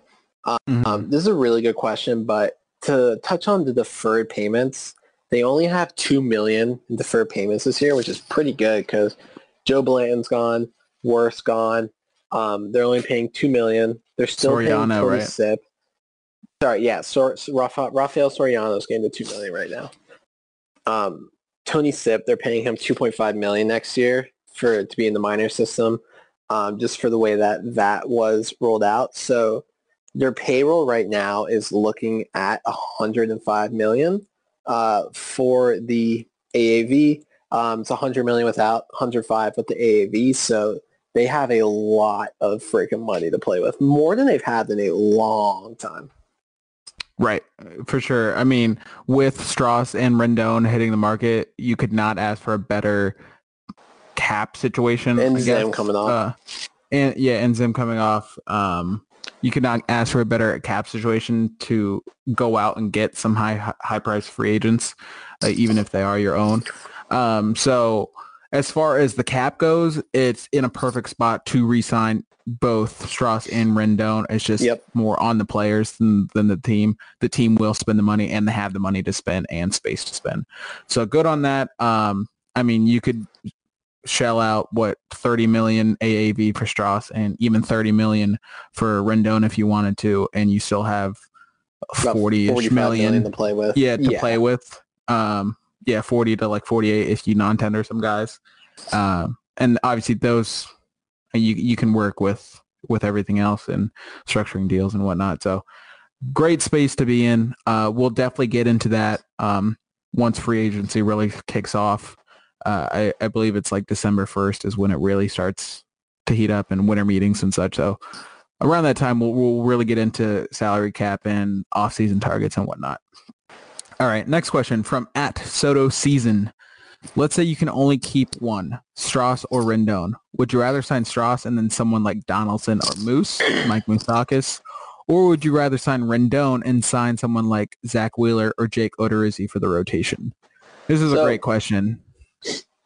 Um, mm-hmm. this is a really good question, but to touch on the deferred payments, they only have two million in deferred payments this year, which is pretty good because Joe Blanton's gone, Werth's gone. Um, they're only paying two million. They're still Soriano, paying Tony right? Sipp. Sorry, yeah, so, Rafael, Rafael Soriano's getting the two million right now. Um, Tony Sipp, they're paying him 2.5 million next year for to be in the minor system, um, just for the way that that was rolled out. So their payroll right now is looking at 105 million uh, for the AAV. Um, it's 100 million without, 105 with the AAV. So they have a lot of freaking money to play with, more than they've had in a long time. Right, for sure. I mean, with Stras and Rendon hitting the market, you could not ask for a better cap situation. And Zim coming off. Uh, and yeah, and Zim coming off. Um, you could not ask for a better cap situation to go out and get some high high price free agents, uh, even if they are your own. Um, so as far as the cap goes, it's in a perfect spot to re-sign both Stras and Rendon. It's just yep. more on the players than, than the team. The team will spend the money and they have the money to spend and space to spend. So good on that. Um, I mean, you could shell out what 30 million AAV for Stras and even 30 million for Rendon if you wanted to, and you still have 40 million, million to play with. Yeah, to yeah. play with. Um, yeah, 40 to like 48 if you non-tender some guys. Um, and obviously those you you can work with with everything else and structuring deals and whatnot. So great space to be in. Uh, we'll definitely get into that um, once free agency really kicks off. Uh, I, I believe it's like December 1st is when it really starts to heat up and winter meetings and such. So around that time we'll, we'll really get into salary cap and off-season targets and whatnot. All right, next question from at Soto Season. Let's say you can only keep one, Stras or Rendon. Would you rather sign Stras and then someone like Donaldson or Moose, Mike Moustakas? Or would you rather sign Rendon and sign someone like Zack Wheeler or Jake Odorizzi for the rotation? This is So- a great question.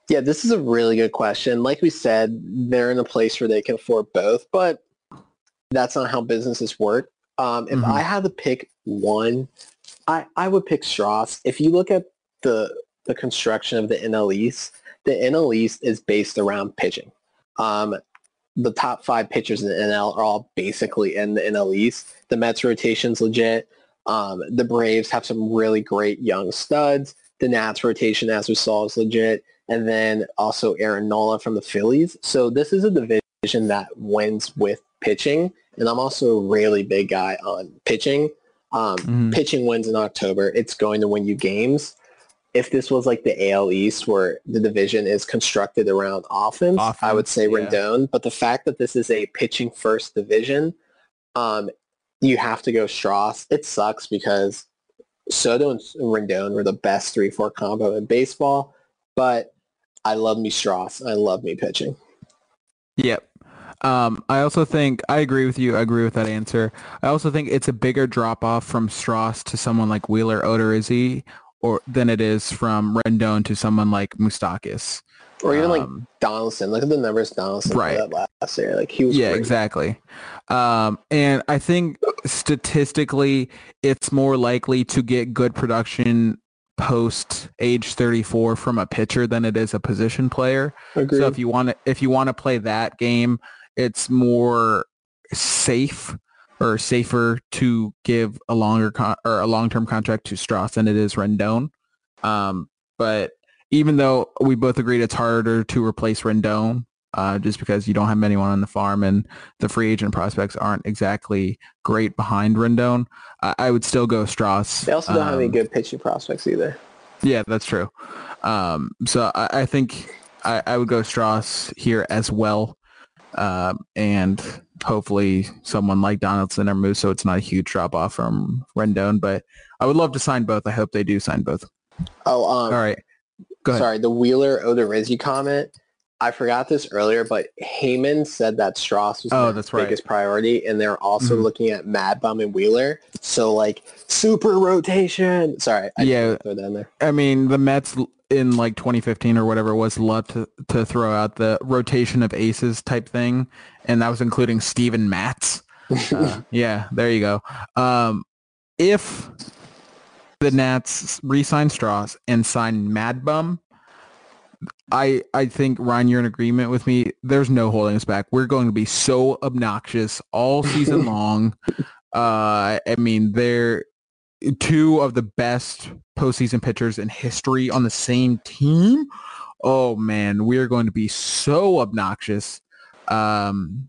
Yeah, this is a really good question. Like we said, they're in a place where they can afford both, but that's not how businesses work. Um, if Mhm. I had to pick one, I, I would pick Stras. If you look at the the construction of the NL East, the NL East is based around pitching. Um, the top five pitchers in the NL are all basically in the NL East. The Mets rotation's legit. Um, the Braves have some really great young studs. The Nats rotation, as we saw, is legit. And then also Aaron Nola from the Phillies. So this is a division that wins with pitching. And I'm also a really big guy on pitching. Um, Mhm. Pitching wins in October. It's going to win you games. If this was like the AL East where the division is constructed around offense, I would say yeah. Rendon. But the fact that this is a pitching first division, um, you have to go Stras. It sucks because Soto and Rendon were the best 3-4 combo in baseball, but I love me Stras. I love me pitching. Yep. Um, I also think I agree with you. I agree with that answer. I also think it's a bigger drop off from Stras to someone like Wheeler Odorizzi or than it is from Rendon to someone like Moustakas. Or even like Um, Donaldson. Look at the numbers Donaldson Right. last year. Like he was yeah, exactly. Um, and I think statistically, it's more likely to get good production post age 34 from a pitcher than it is a position player. Agreed. So if you want to if you want to play that game, it's more safe or safer to give a longer con- or a long-term contract to Stras than it is Rendon. Um, but even though we both agreed it's harder to replace Rendon, uh, just because you don't have anyone on the farm and the free agent prospects aren't exactly great behind Rendon, I, I would still go Stras. they also don't have any Um, good pitching prospects either. yeah, that's true. Um, so I, I think I, I would go Stras here as well. Um, and hopefully someone like Donaldson or Moose, so it's not a huge drop off from Rendon. But I would love to sign both. I hope they do sign both. Oh, um, All right. Go ahead. sorry, the Wheeler Odorizzi comment. I forgot this earlier, but Heyman said that Stras was Oh, their that's right. biggest priority, and they're also Mhm. looking at Mad Bum and Wheeler. So like super rotation. Sorry, I Yeah. throw that in there. I mean, the Mets in like 2015 or whatever it was love to, to throw out the rotation of aces type thing. And that was including Steven Matz. Uh, yeah, there you go. Um, if the Nats re-sign Stras and sign Mad Bum, I I think Ryan, you're in agreement with me. There's no holding us back. We're going to be so obnoxious all season long. Uh, I mean, they're two of the best postseason pitchers in history on the same team. Oh man, we are going to be so obnoxious. Um,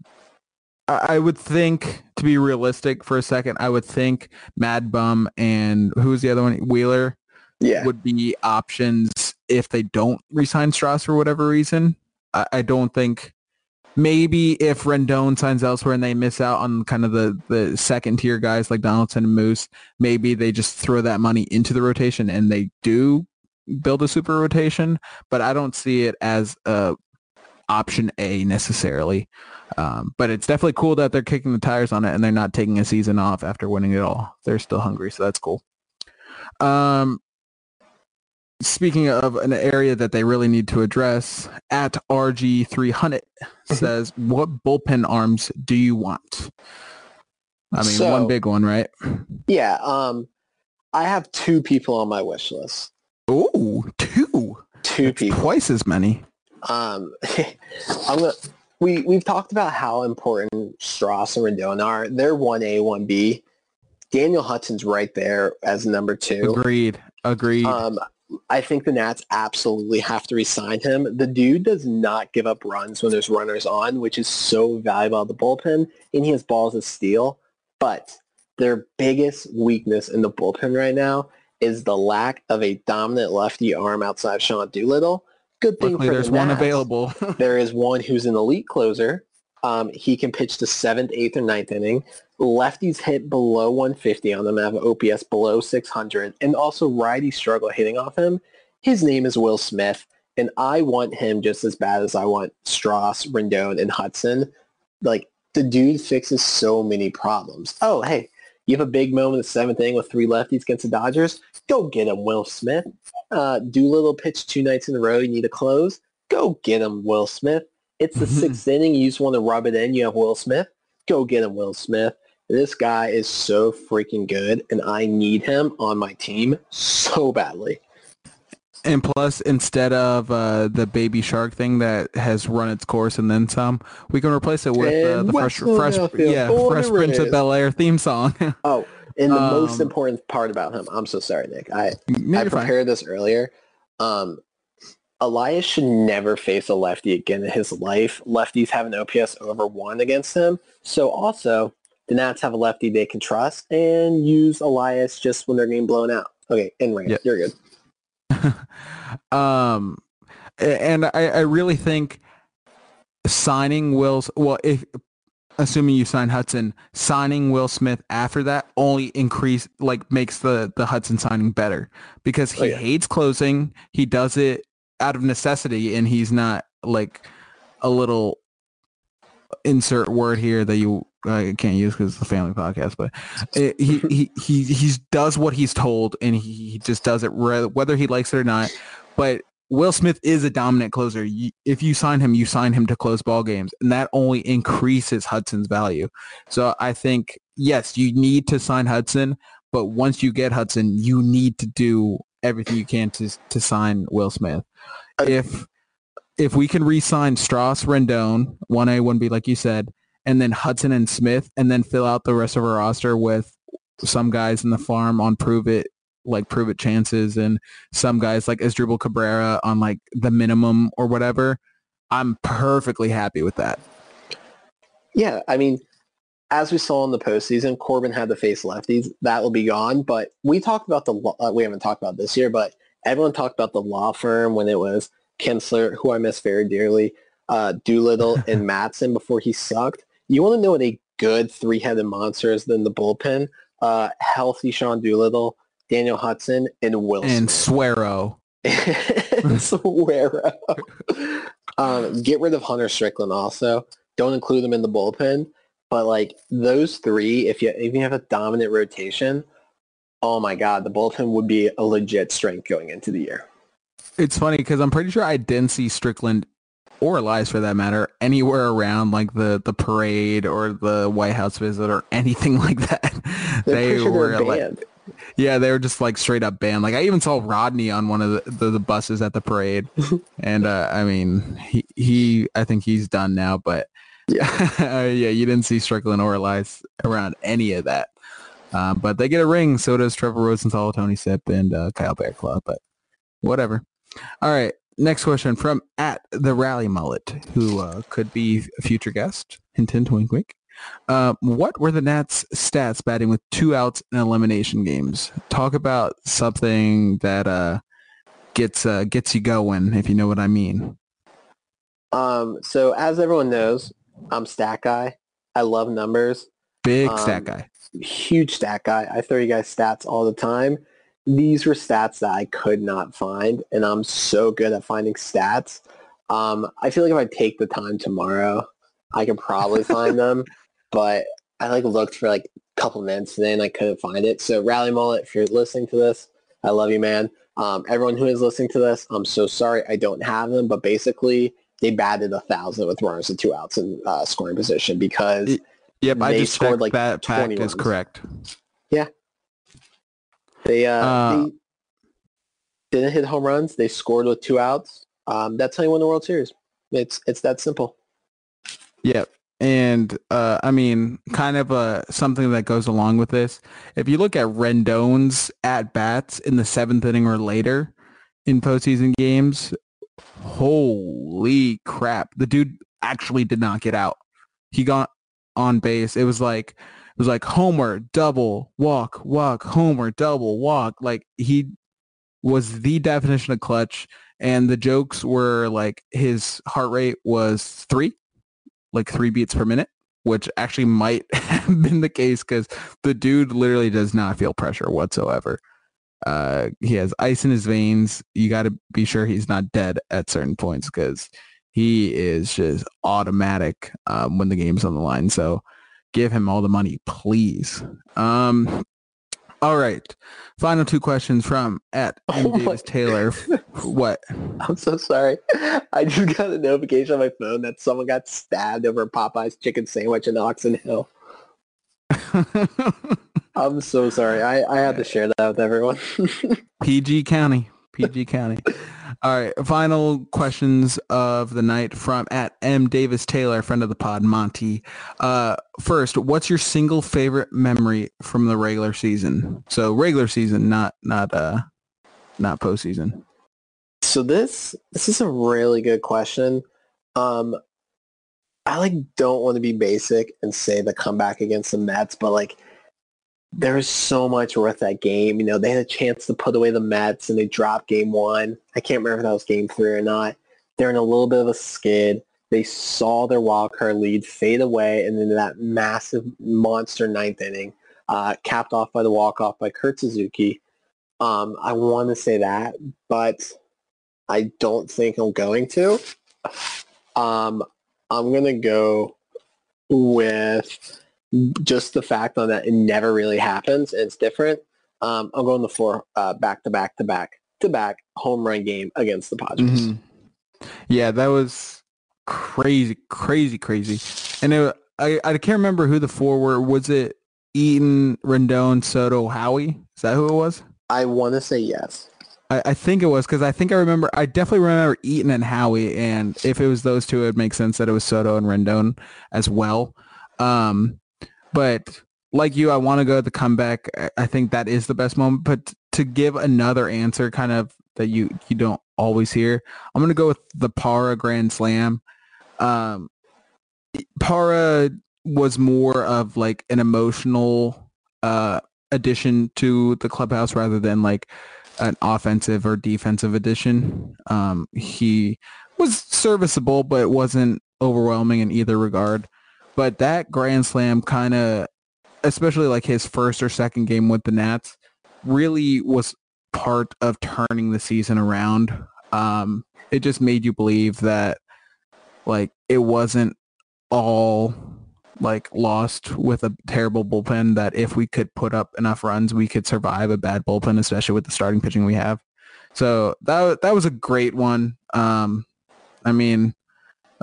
I, I would think, to be realistic for a second, I would think Mad Bum and who's the other one? Wheeler Yeah, would be options if they don't resign Stras for whatever reason. I, I don't think maybe if Rendon signs elsewhere and they miss out on kind of the, the second tier guys like Donaldson and Moose, maybe they just throw that money into the rotation and they do build a super rotation. But I don't see it as a option A necessarily. Um, but it's definitely cool that they're kicking the tires on it and they're not taking a season off after winning it all. They're still hungry, so that's cool. Um, speaking of an area that they really need to address, at RG300 says, what bullpen arms do you want? I mean, So- one big one, right? yeah. Um, I have two people on my wish list. Oh, two. Two That's people. Twice as many. Um, I'm gonna. We we've talked about how important Stras and Rendon are. They're one A, one B. Daniel Hudson's right there as number two. Agreed. Agreed. Um, I think the Nats absolutely have to resign him. The dude does not give up runs when there's runners on, which is so valuable at the bullpen, and he has balls of steel. But their biggest weakness in the bullpen right now is the lack of a dominant lefty arm outside of Sean Doolittle. Good thing Luckily, for there's the one available. there is one who's an elite closer, Um, he can pitch the seventh, eighth, or ninth inning. Lefties hit below 150 on them, have OPS below 600, and also righties struggle hitting off him. His name is Will Smith, and I want him just as bad as I want Stras, Rendon, and Hudson. Like, the dude fixes so many problems. Oh, hey, you have a big moment in the seventh inning with three lefties against the Dodgers? Go get him, Will Smith. Uh, Doolittle pitch two nights in a row. You need to close. Go get him, Will Smith. It's the sixth inning. You just want to rub it in. You have Will Smith. Go get him, Will Smith. This guy is so freaking good, and I need him on my team so badly. And plus, instead of uh, the baby shark thing that has run its course and then some, we can replace it with uh, the fresh, fresh, yeah, Fresh Prince of. Bel Air theme song. Oh, and the most Um, important part about him, I'm so sorry, Nick. I, I you're fine. prepared this earlier. Um, Elias should never face a lefty again in his life. Lefties have an OPS over one against him. So also, the Nats have a lefty they can trust and use Elias just when they're getting blown out. Okay, in range. Yeah. You're good. um, and I, I really think signing Will's well, if assuming you sign Hudson, signing Will Smith after that only increase like makes the the Hudson signing better because he Oh, yeah. hates closing. He does it out of necessity, and he's not like a little insert word here that you I can't use because it's a family podcast, but uh, he he he he does what he's told, and he, he just does it re- whether he likes it or not. But Will Smith is a dominant closer. You, if you sign him, you sign him to close ball games, and that only increases Hudson's value. So I think yes, you need to sign Hudson, but once you get Hudson, you need to do everything you can to to sign Will Smith. If if we can re-sign Stras, Rendon, one A, one B, like you said, and then Hudson and Smith, and then fill out the rest of our roster with some guys in the farm on prove it, like prove it chances, and some guys like Asdrubal Cabrera on like the minimum or whatever. I'm perfectly happy with that. Yeah, I mean, as we saw in the postseason, Corbin had to face lefties. That will be gone. But we talked about the. Uh, we haven't talked about this year, but everyone talked about the law firm when it was Kintzler, who I miss very dearly, uh, Doolittle, and Madson before he sucked. You want to know what a good three-headed monster is than the bullpen? Uh, healthy Sean Doolittle, Daniel Hudson, and Wilson. And Suero, Suero. um, get rid of Hunter Strickland also. Don't include him in the bullpen. But like those three, if you if you have a dominant rotation, oh my god, the bullpen would be a legit strength going into the year. it's funny because I'm pretty sure I didn't see Strickland or Elias for that matter anywhere around like the the parade or the White House visit or anything like that. They sure were like, banned. yeah, they were just like straight up banned. Like I even saw Rodney on one of the, the, the buses at the parade, and uh, I mean he he I think he's done now, but yeah, yeah, you didn't see Strickland or Elias around any of that. Um, but they get a ring. So does Trevor Rosenthal, Tony Sipp, and uh, Kyle Barraclough. But whatever. All right. Next question from at the Rally Mullet, who uh, could be a future guest. Hint, hint, wink, wink. Uh, what were the Nats' stats batting with two outs in elimination games? Talk about something that uh, gets uh, gets you going, if you know what I mean. Um, so as everyone knows, I'm stat guy. I love numbers. Big Um, stat guy. huge stat guy. I throw you guys stats all the time. These were stats that I could not find, and I'm so good at finding stats. Um, I feel like if I take the time tomorrow, I could probably find them, but I like looked for like a couple minutes today and I couldn't find it. So Rally Mullet, if you're listening to this, I love you, man. Um, everyone who is listening to this, I'm so sorry I don't have them, but basically they batted a thousand with runners and two outs in uh, scoring position because Yep, I just scored, like, that 20 is runs. correct. Yeah. They, uh, Uh, they didn't hit home runs. They scored with two outs. Um, that's how you win the World Series. It's it's that simple. Yep. And uh, I mean, kind of uh, something that goes along with this. If you look at Rendon's at bats in the seventh inning or later in postseason games, holy crap! The dude actually did not get out. He got on base. It was like it was like homer, double, walk, walk, homer, double, walk. Like he was the definition of clutch. And the jokes were like his heart rate was three like three beats per minute, which actually might have been the case because the dude literally does not feel pressure whatsoever. Uh, he has ice in his veins. You got to be sure he's not dead at certain points because he is just automatic um, when the game's on the line. So give him all the money, please. Um, all right. Final two questions from at M. Oh Davis Taylor. what? I'm so sorry. I just got a notification on my phone that someone got stabbed over a Popeye's chicken sandwich in Oxon Hill. I'm so sorry. I, I had to share that with everyone. PG County. PG County. All right. Final questions of the night from at M. Davis Taylor, friend of the pod, Monty. Uh, first, what's your single favorite memory from the regular season? So regular season, not not uh, not postseason. so this this is a really good question. Um, I like don't want to be basic and say the comeback against the Mets, but like there was so much worth that game. You know, they had a chance to put away the Mets and they dropped game one. I can't remember if that was game three or not. They're in a little bit of a skid. They saw their wild card lead fade away and then that massive monster ninth inning, uh, capped off by the walk-off by Kurt Suzuki. Um, I want to say that, but I don't think I'm going to. Um, I'm going to go with just the fact on that it never really happens and it's different. Um, I'm going the four uh, back to back to back to back home run game against the Padres. Mhm. Yeah, that was crazy, crazy, crazy. And it, I I can't remember who the four were. Was it Eaton, Rendon, Soto, Howie? Is that who it was? I want to say yes. I, I think it was because I think I remember. I definitely remember Eaton and Howie, and if it was those two, it would make sense that it was Soto and Rendon as well. Um, but like you, I want to go at the comeback. I- think that is the best moment. But to give another answer, kind of that you you don't always hear, I'm gonna go with the Parra Grand Slam. Um, Parra was more of like an emotional uh addition to the clubhouse rather than like an offensive or defensive addition. Um, he was serviceable, but wasn't overwhelming in either regard. But that Grand Slam kind of, especially like his first or second game with the Nats, really was part of turning the season around. Um, it just made you believe that like it wasn't all like lost with a terrible bullpen that if we could put up enough runs, we could survive a bad bullpen, especially with the starting pitching we have. So that that was a great one. Um, I mean,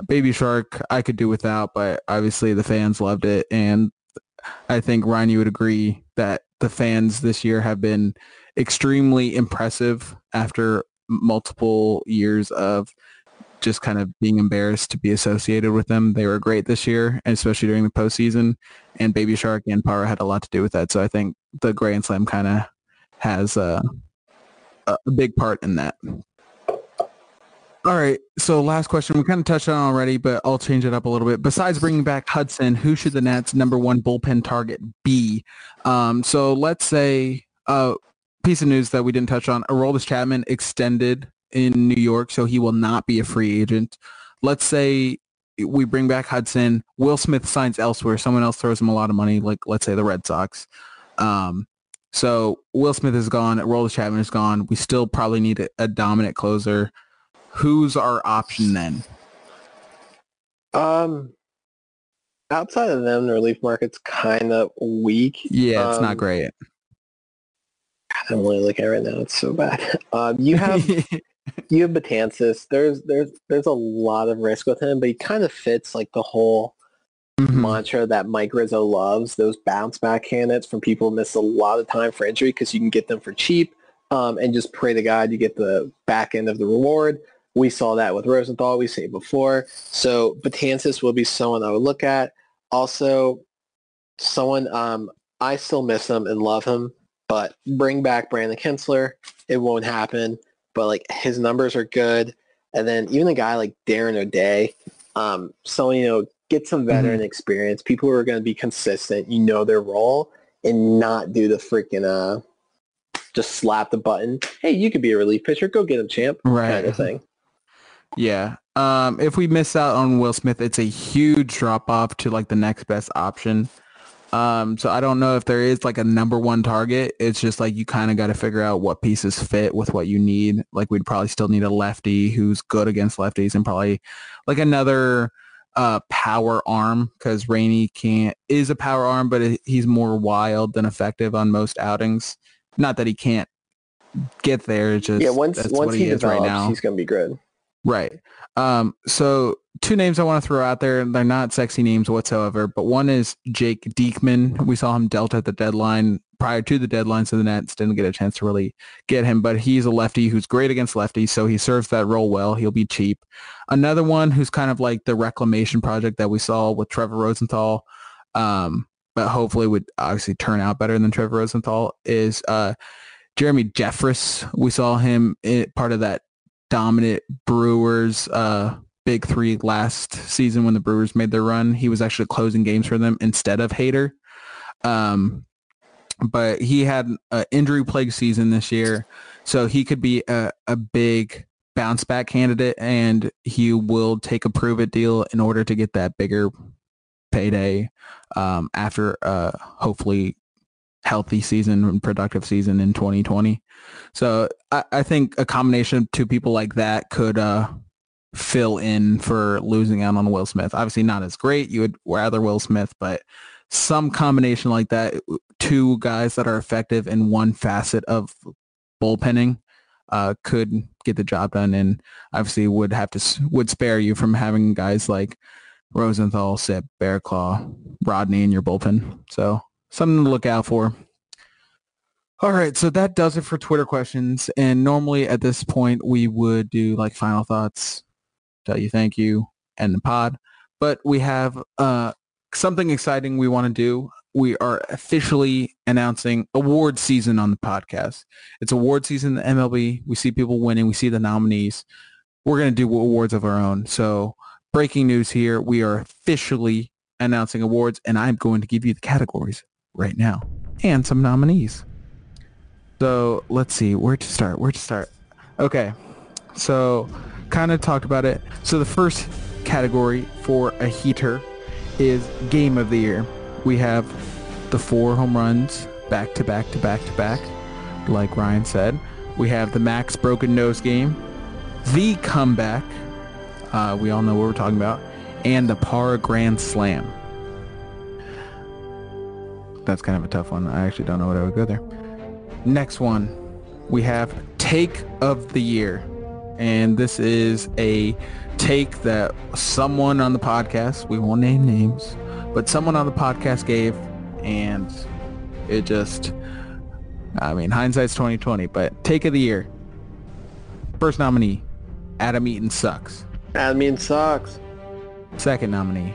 Baby Shark I could do without, but obviously the fans loved it, and I think Ryan, you would agree that the fans this year have been extremely impressive after multiple years of just kind of being embarrassed to be associated with them. They were great this year, especially during the postseason. And Baby Shark and Parra had a lot to do with that. So I think the Grand Slam kind of has uh, a, a big part in that. All right. So last question. We kind of touched on already, but I'll change it up a little bit. Besides bringing back Hudson, who should the Nats' number one bullpen target be? Um, so let's say uh, piece of news that we didn't touch on. Aroldis Chapman extended in New York, so he will not be a free agent. Let's say we bring back Hudson. Will Smith signs elsewhere. Someone else throws him a lot of money, like let's say the Red Sox. Um, so Will Smith is gone. Aroldis Chapman is gone. We still probably need a, a dominant closer. Who's our option then? Um, outside of them, the relief market's kind of weak. Yeah, it's Um, not great. I'm only looking at it right now. It's so bad. Um, you have you have Betances. There's there's there's a lot of risk with him, but he kind of fits like the whole Mhm. mantra that Mike Rizzo loves. Those bounce back candidates from people who miss a lot of time for injury because you can get them for cheap, um, and just pray to God you get the back end of the reward. We saw that with Rosenthal. We it before. So Betances will be someone I would look at. Also, someone um, I still miss him and love him, but bring back Brandon Kintzler. It won't happen, but like his numbers are good. And then even a guy like Darren O'Day, um, someone, you know, get some veteran experience, people who are going to be consistent, you know their role, and not do the freaking, uh, just slap the button. Hey, you could be a relief pitcher. Go get him, champ. Right. Kind of thing. Yeah. Um, if we miss out on Will Smith, it's a huge drop off to like the next best option. Um, so I don't know if there is like a number one target. It's just like you kind of got to figure out what pieces fit with what you need. Like we'd probably still need a lefty who's good against lefties and probably like another uh, power arm because Rainey can't is a power arm, but he's more wild than effective on most outings. Not that he can't get there. Just yeah, once once he, he is right now, he's gonna be good. Right. Um, so two names I want to throw out there. They're not sexy names whatsoever, but one is Jake Diekman. We saw him dealt at the deadline prior to the deadline, so the Nets didn't get a chance to really get him, but he's a lefty who's great against lefties, so he serves that role well. He'll be cheap. Another one who's kind of like the reclamation project that we saw with Trevor Rosenthal, um, but hopefully would obviously turn out better than Trevor Rosenthal is uh, Jeremy Jeffress. We saw him in, part of that dominant Brewers uh, big three last season when the Brewers made their run. He was actually closing games for them instead of Hader. Um, but he had an injury plague season this year, so he could be a, a big bounce back candidate, and he will take a prove it deal in order to get that bigger payday um, after uh, hopefully healthy season and productive season in 2020. So I, I, think a combination of two people like that could uh, fill in for losing out on Will Smith. Obviously not as great. You would rather Will Smith, but some combination like that, two guys that are effective in one facet of bullpenning uh, could get the job done and obviously would have to would spare you from having guys like Rosenthal, Sipp, Barraclough, Rodney in your bullpen. So something to look out for. All right, so that does it for Twitter questions. And normally at this point, we would do like final thoughts, tell you thank you, and the pod. But we have uh, something exciting we want to do. We are officially announcing award season on the podcast. It's award season in the MLB. We see people winning. We see the nominees. We're going to do awards of our own. So breaking news here. We are officially announcing awards, and I'm going to give you the categories right now and some nominees. So let's see where to start. Where to start? Okay, so kind of talked about it. So the first category for a heater is game of the year. We have the four home runs back to back to back to back, like Ryan said. We have the Max broken nose game, the comeback. Uh, we all know what we're talking about, and the Parra Grand Slam that's kind of a tough one. I actually don't know what I would go there. Next one, we have take of the year. And this is a take that someone on the podcast, we won't name names, but someone on the podcast gave and it just I mean hindsight's 2020, but take of the year. First nominee, Adam Eaton sucks. Adam Eaton sucks. Second nominee,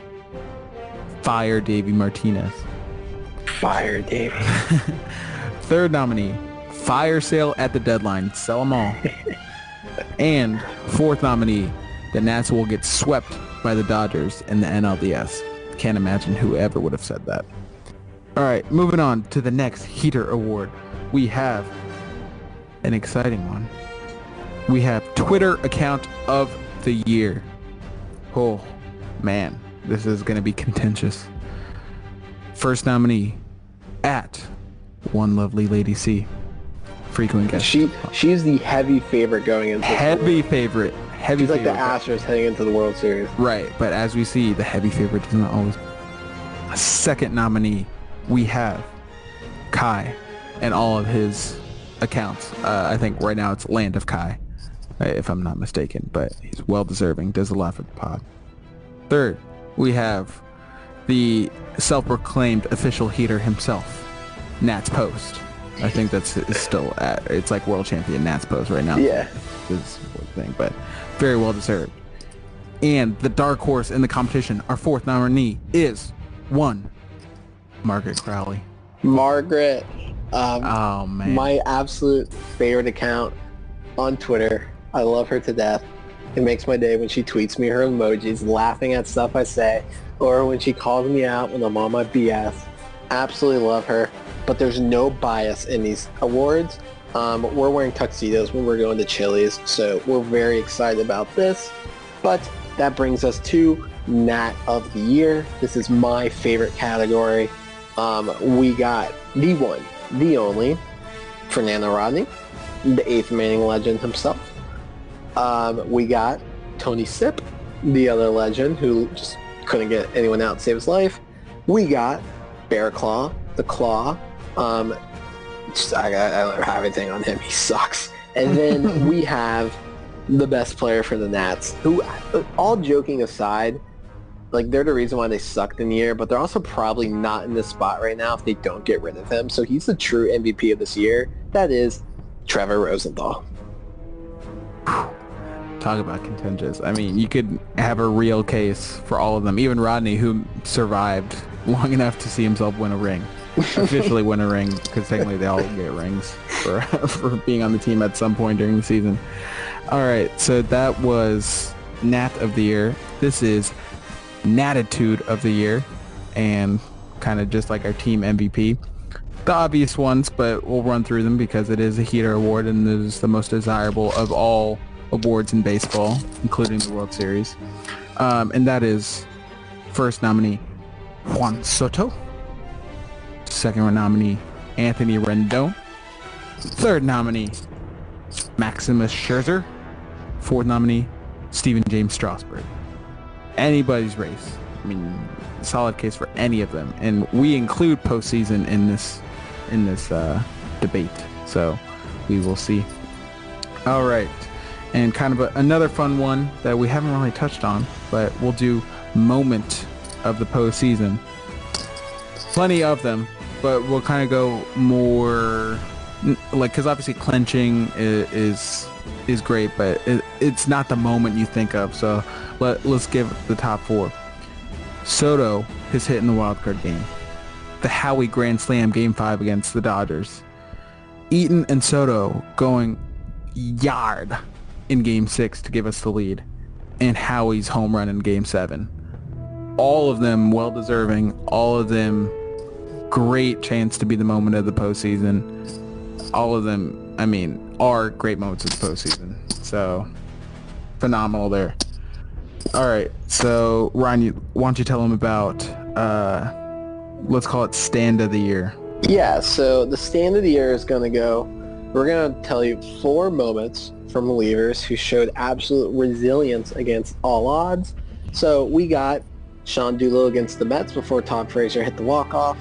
fire Davey Martinez. Fire, Davey. Third nominee, fire sale at the deadline. Sell them all. and fourth nominee, the Nats will get swept by the Dodgers in the NLDS. Can't imagine whoever would have said that. All right, moving on to the next Heater Award. We have an exciting one. We have Twitter account of the year. Oh, man, this is going to be contentious. First nominee, at one lovely lady C. Frequent guest. She she's the heavy favorite going into heavy favorite. Heavy she's like favorite. the Astros heading into the World Series. Right, but as we see, the heavy favorite doesn't always. A second nominee, we have Kai, and all of his accounts. Uh, I think right now it's Land of Kai, uh, if I'm not mistaken. But he's well deserving. Does a lot for the pod. Third, we have the self-proclaimed official heater himself, Nats Post. I think that's still at. It's like world champion Nats Post right now. Yeah, is thing, but very well deserved. And the dark horse in the competition, our fourth nominee, is one Margaret Crowley. Margaret. Um, oh man, my absolute favorite account on Twitter. I love her to death. It makes my day when she tweets me her emojis, laughing at stuff I say, or when she calls me out when I'm on my BS. Absolutely love her, but there's no bias in these awards. Um, we're wearing tuxedos when we're going to Chili's, so we're very excited about this. But that brings us to Nat of the Year. This is my favorite category. Um, we got the one, the only, Fernando Rodney, the eighth Manning legend himself. Um, we got Tony Sipp, the other legend who just couldn't get anyone out to save his life. We got Bear Claw, the Claw. Um, just, I, I don't have anything on him. He sucks. And then we have the best player for the Nats, who, all joking aside, like they're the reason why they sucked in the year, but they're also probably not in this spot right now if they don't get rid of him. So he's the true MVP of this year. That is Trevor Rosenthal. Talk about contentious. I mean, you could have a real case for all of them. Even Rodney, who survived long enough to see himself win a ring, officially win a ring, because technically they all get rings for for being on the team at some point during the season. All right, so that was Nat of the year. This is Natitude of the year, and kind of just like our team MVP. The obvious ones, but we'll run through them because it is a heater award and it is the most desirable of all awards in baseball, including the World Series. Um, and that is first nominee Juan Soto, second nominee Anthony Rendon, third nominee Maximus Scherzer, fourth nominee Stephen James Strasburg anybody's race. I mean, solid case for any of them, and we include postseason in this in this uh, debate. So we will see. All right, and kind of a, another fun one that we haven't really touched on, but we'll do moment of the postseason. Plenty of them, but we'll kind of go more like because obviously clenching is, is great, but it, it's not the moment you think of. So let, let's give the top four. Soto, his hit in the wild card game. The Howie Grand Slam Game 5 against the Dodgers. Eaton and Soto going yard in Game 6 to give us the lead. And Howie's home run in Game 7. All of them well-deserving. All of them great chance to be the moment of the postseason. All of them, I mean, are great moments of the postseason. So, phenomenal there. All right. So, Ryan, you, why don't you tell them about, uh, let's call it stand of the year. Yeah, so the stand of the year is going to go, we're going to tell you four moments from relievers who showed absolute resilience against all odds. So we got Sean Doolittle against the Mets before Tom Frazier hit the walk-off.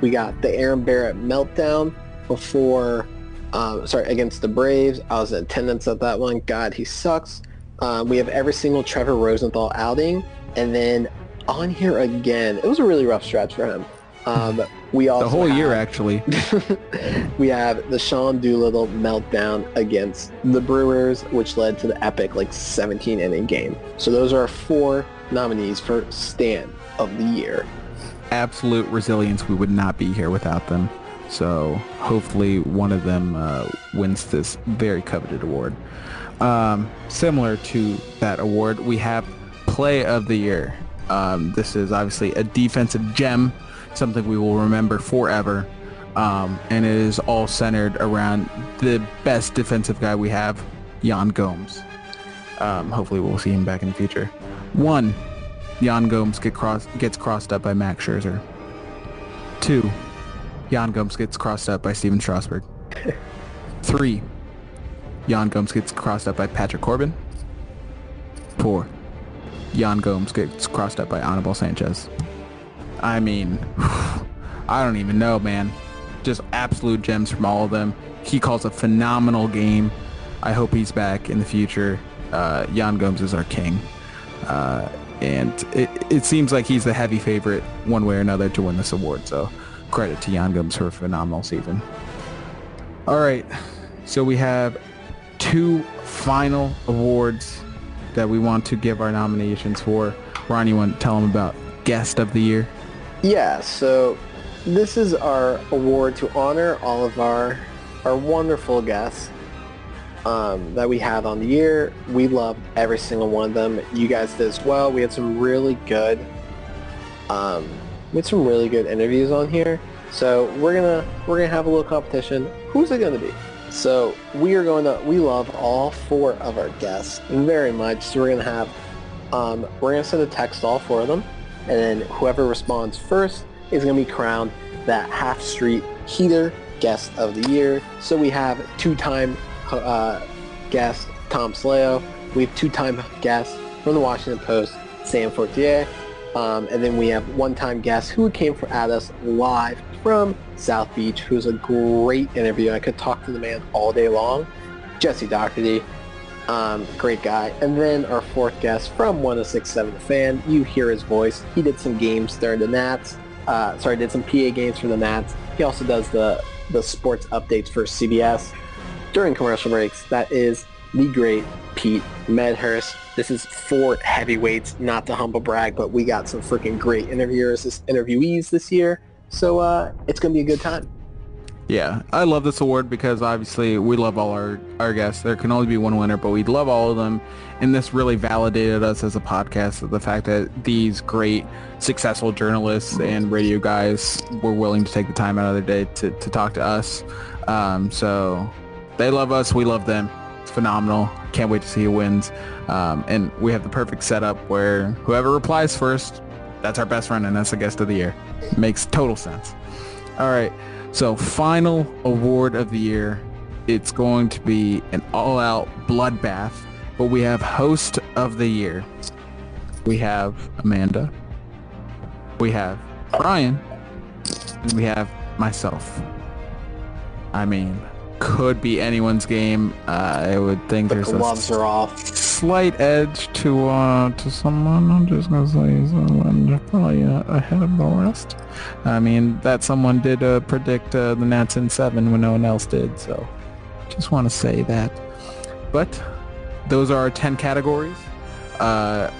We got the Aaron Barrett meltdown before, um, sorry, against the Braves. I was in attendance at that one. God, he sucks. Um, we have every single Trevor Rosenthal outing. And then on here again, it was a really rough stretch for him. Um, we also The whole year, have- actually. we have the Sean Doolittle meltdown against the Brewers, which led to the epic like 17 inning game. So those are our four nominees for Stan of the year. Absolute resilience. We would not be here without them. So hopefully one of them uh, wins this very coveted award. Um, similar to that award, we have Play of the Year. Um, this is obviously a defensive gem, something we will remember forever. Um, and it is all centered around the best defensive guy we have, Yan Gomes. Um, hopefully we'll see him back in the future. One, Yan Gomes get cross, gets crossed up by Max Scherzer. Two, Yan Gomes gets crossed up by Stephen Strasburg. Three, Yan Gomes gets crossed up by Patrick Corbin. Four, Yan Gomes gets crossed up by Anibal Sanchez. I mean, I don't even know, man. Just absolute gems from all of them. He calls a phenomenal game. I hope he's back in the future. Uh, Yan Gomes is our king. Uh, and it, it seems like he's the heavy favorite one way or another to win this award. So credit to Yan Gomes for a phenomenal season. All right. So we have two final awards that we want to give our nominations for. Ronnie, you want to tell them about Guest of the Year? Yeah, so this is our award to honor all of our our wonderful guests um, that we have on the year. We love every single one of them. You guys did as well. We had some really good, um, we had some really good interviews on here. So we're gonna we're gonna have a little competition. Who's it gonna be? So we are going to we love all four of our guests very much. So we're gonna have Um, we're to send a text to all four of them, and then whoever responds first is going to be crowned that Half Street Heater Guest of the Year. So we have two-time uh, guest Tom Slayo. We have two-time guest from the Washington Post, Sam Fortier. Um, and then we have one-time guest who came for, at us live from South Beach, who's a great interview. I could talk to the man all day long. Jesse Doherty, um, great guy. And then our fourth guest from 1067 The Fan, you hear his voice. He did some games during the Nats. Uh, sorry, did some PA games for the Nats. He also does the, the sports updates for CBS during commercial breaks. That is the great Pete Medhurst. This is four heavyweights, not to humble brag, but we got some freaking great interviewers, interviewees this year. So uh, it's going to be a good time. Yeah, I love this award because obviously we love all our, our guests. There can only be one winner, but we love all of them. And this really validated us as a podcast, the fact that these great, successful journalists and radio guys were willing to take the time out of their day to, to talk to us. Um, so they love us. We love them. It's phenomenal. Can't wait to see who wins. Um, and we have the perfect setup where whoever replies first, that's our best friend and that's the guest of the year. Makes total sense. All right. So final award of the year, it's going to be an all-out bloodbath. But we have host of the year. We have Amanda. We have Brian. And we have myself. I mean, could be anyone's game. Uh, I would think the there's gloves a are off. Slight edge to uh, to someone. I'm just gonna say someone probably uh, ahead of the rest. I mean, that someone did uh, predict uh, the Nats in seven when no one else did. So, just want to say that. But those are our ten categories. Uh,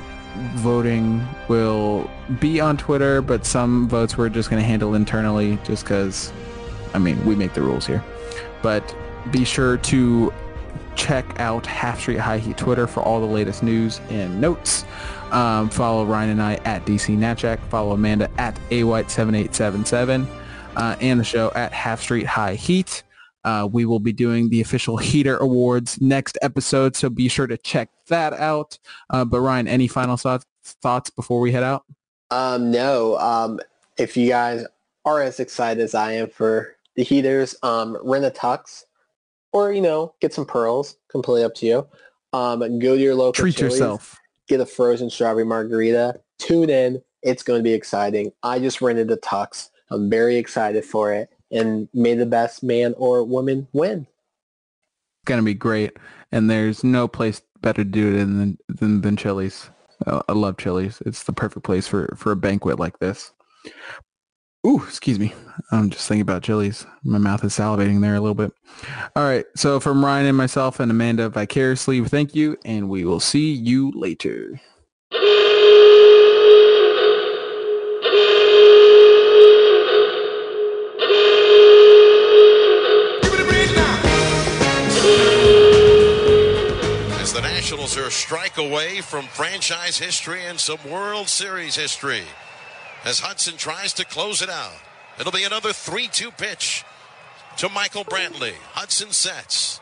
voting will be on Twitter, but some votes we're just gonna handle internally, just because. I mean, we make the rules here but be sure to check out Half Street High Heat Twitter for all the latest news and notes. Um, follow Ryan and I at DC Natchak. Follow Amanda at AWhite7877 uh, and the show at Half Street High Heat. Uh, we will be doing the official Heater Awards next episode, so be sure to check that out. Uh, but Ryan, any final thoughts thoughts before we head out? Um, no. Um, if you guys are as excited as I am for the heaters, um, rent a tux, or you know, get some pearls. Completely up to you. Um, go to your local. Treat Chili's, yourself. Get a frozen strawberry margarita. Tune in. It's going to be exciting. I just rented a tux. I'm very excited for it, and may the best man or woman win. It's gonna be great, and there's no place better to do it than than, than Chili's. I love Chili's. It's the perfect place for for a banquet like this. Ooh, excuse me. I'm just thinking about Chili's. My mouth is salivating there a little bit. All right. So from Ryan and myself and Amanda vicariously, thank you, and we will see you later. As the Nationals are a strike away from franchise history and some World Series history. As Hudson tries to close it out, it'll be another 3 2 pitch to Michael Brantley. Hudson sets.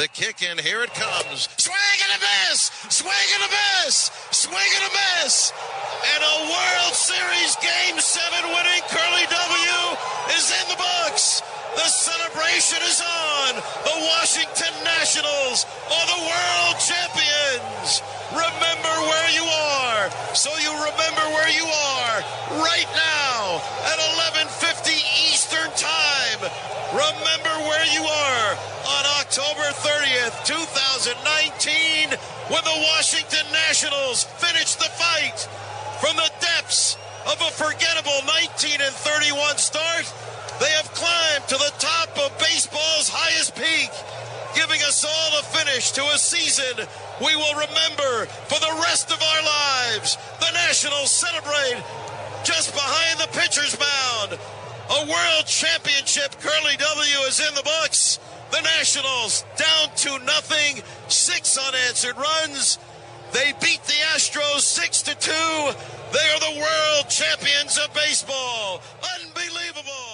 The kick and here it comes. Swing and a miss! Swing and a miss! Swing and a miss! And a World Series Game 7 winning Curly W is in the books! The celebration is on! The Washington Nationals are the world champions! Remember where you are, so you remember where you are right now at 11:50 Eastern Time. Remember where you are on October 30th, 2019, when the Washington Nationals finished the fight from the depths of a forgettable 19 and 31 start. They have climbed to the top of baseball's highest peak, giving us all a finish to a season we will remember for the rest of our lives. The Nationals celebrate just behind the pitcher's mound. A world championship curly W is in the books. The Nationals down to nothing, six unanswered runs. They beat the Astros six to two. They are the world champions of baseball. Unbelievable.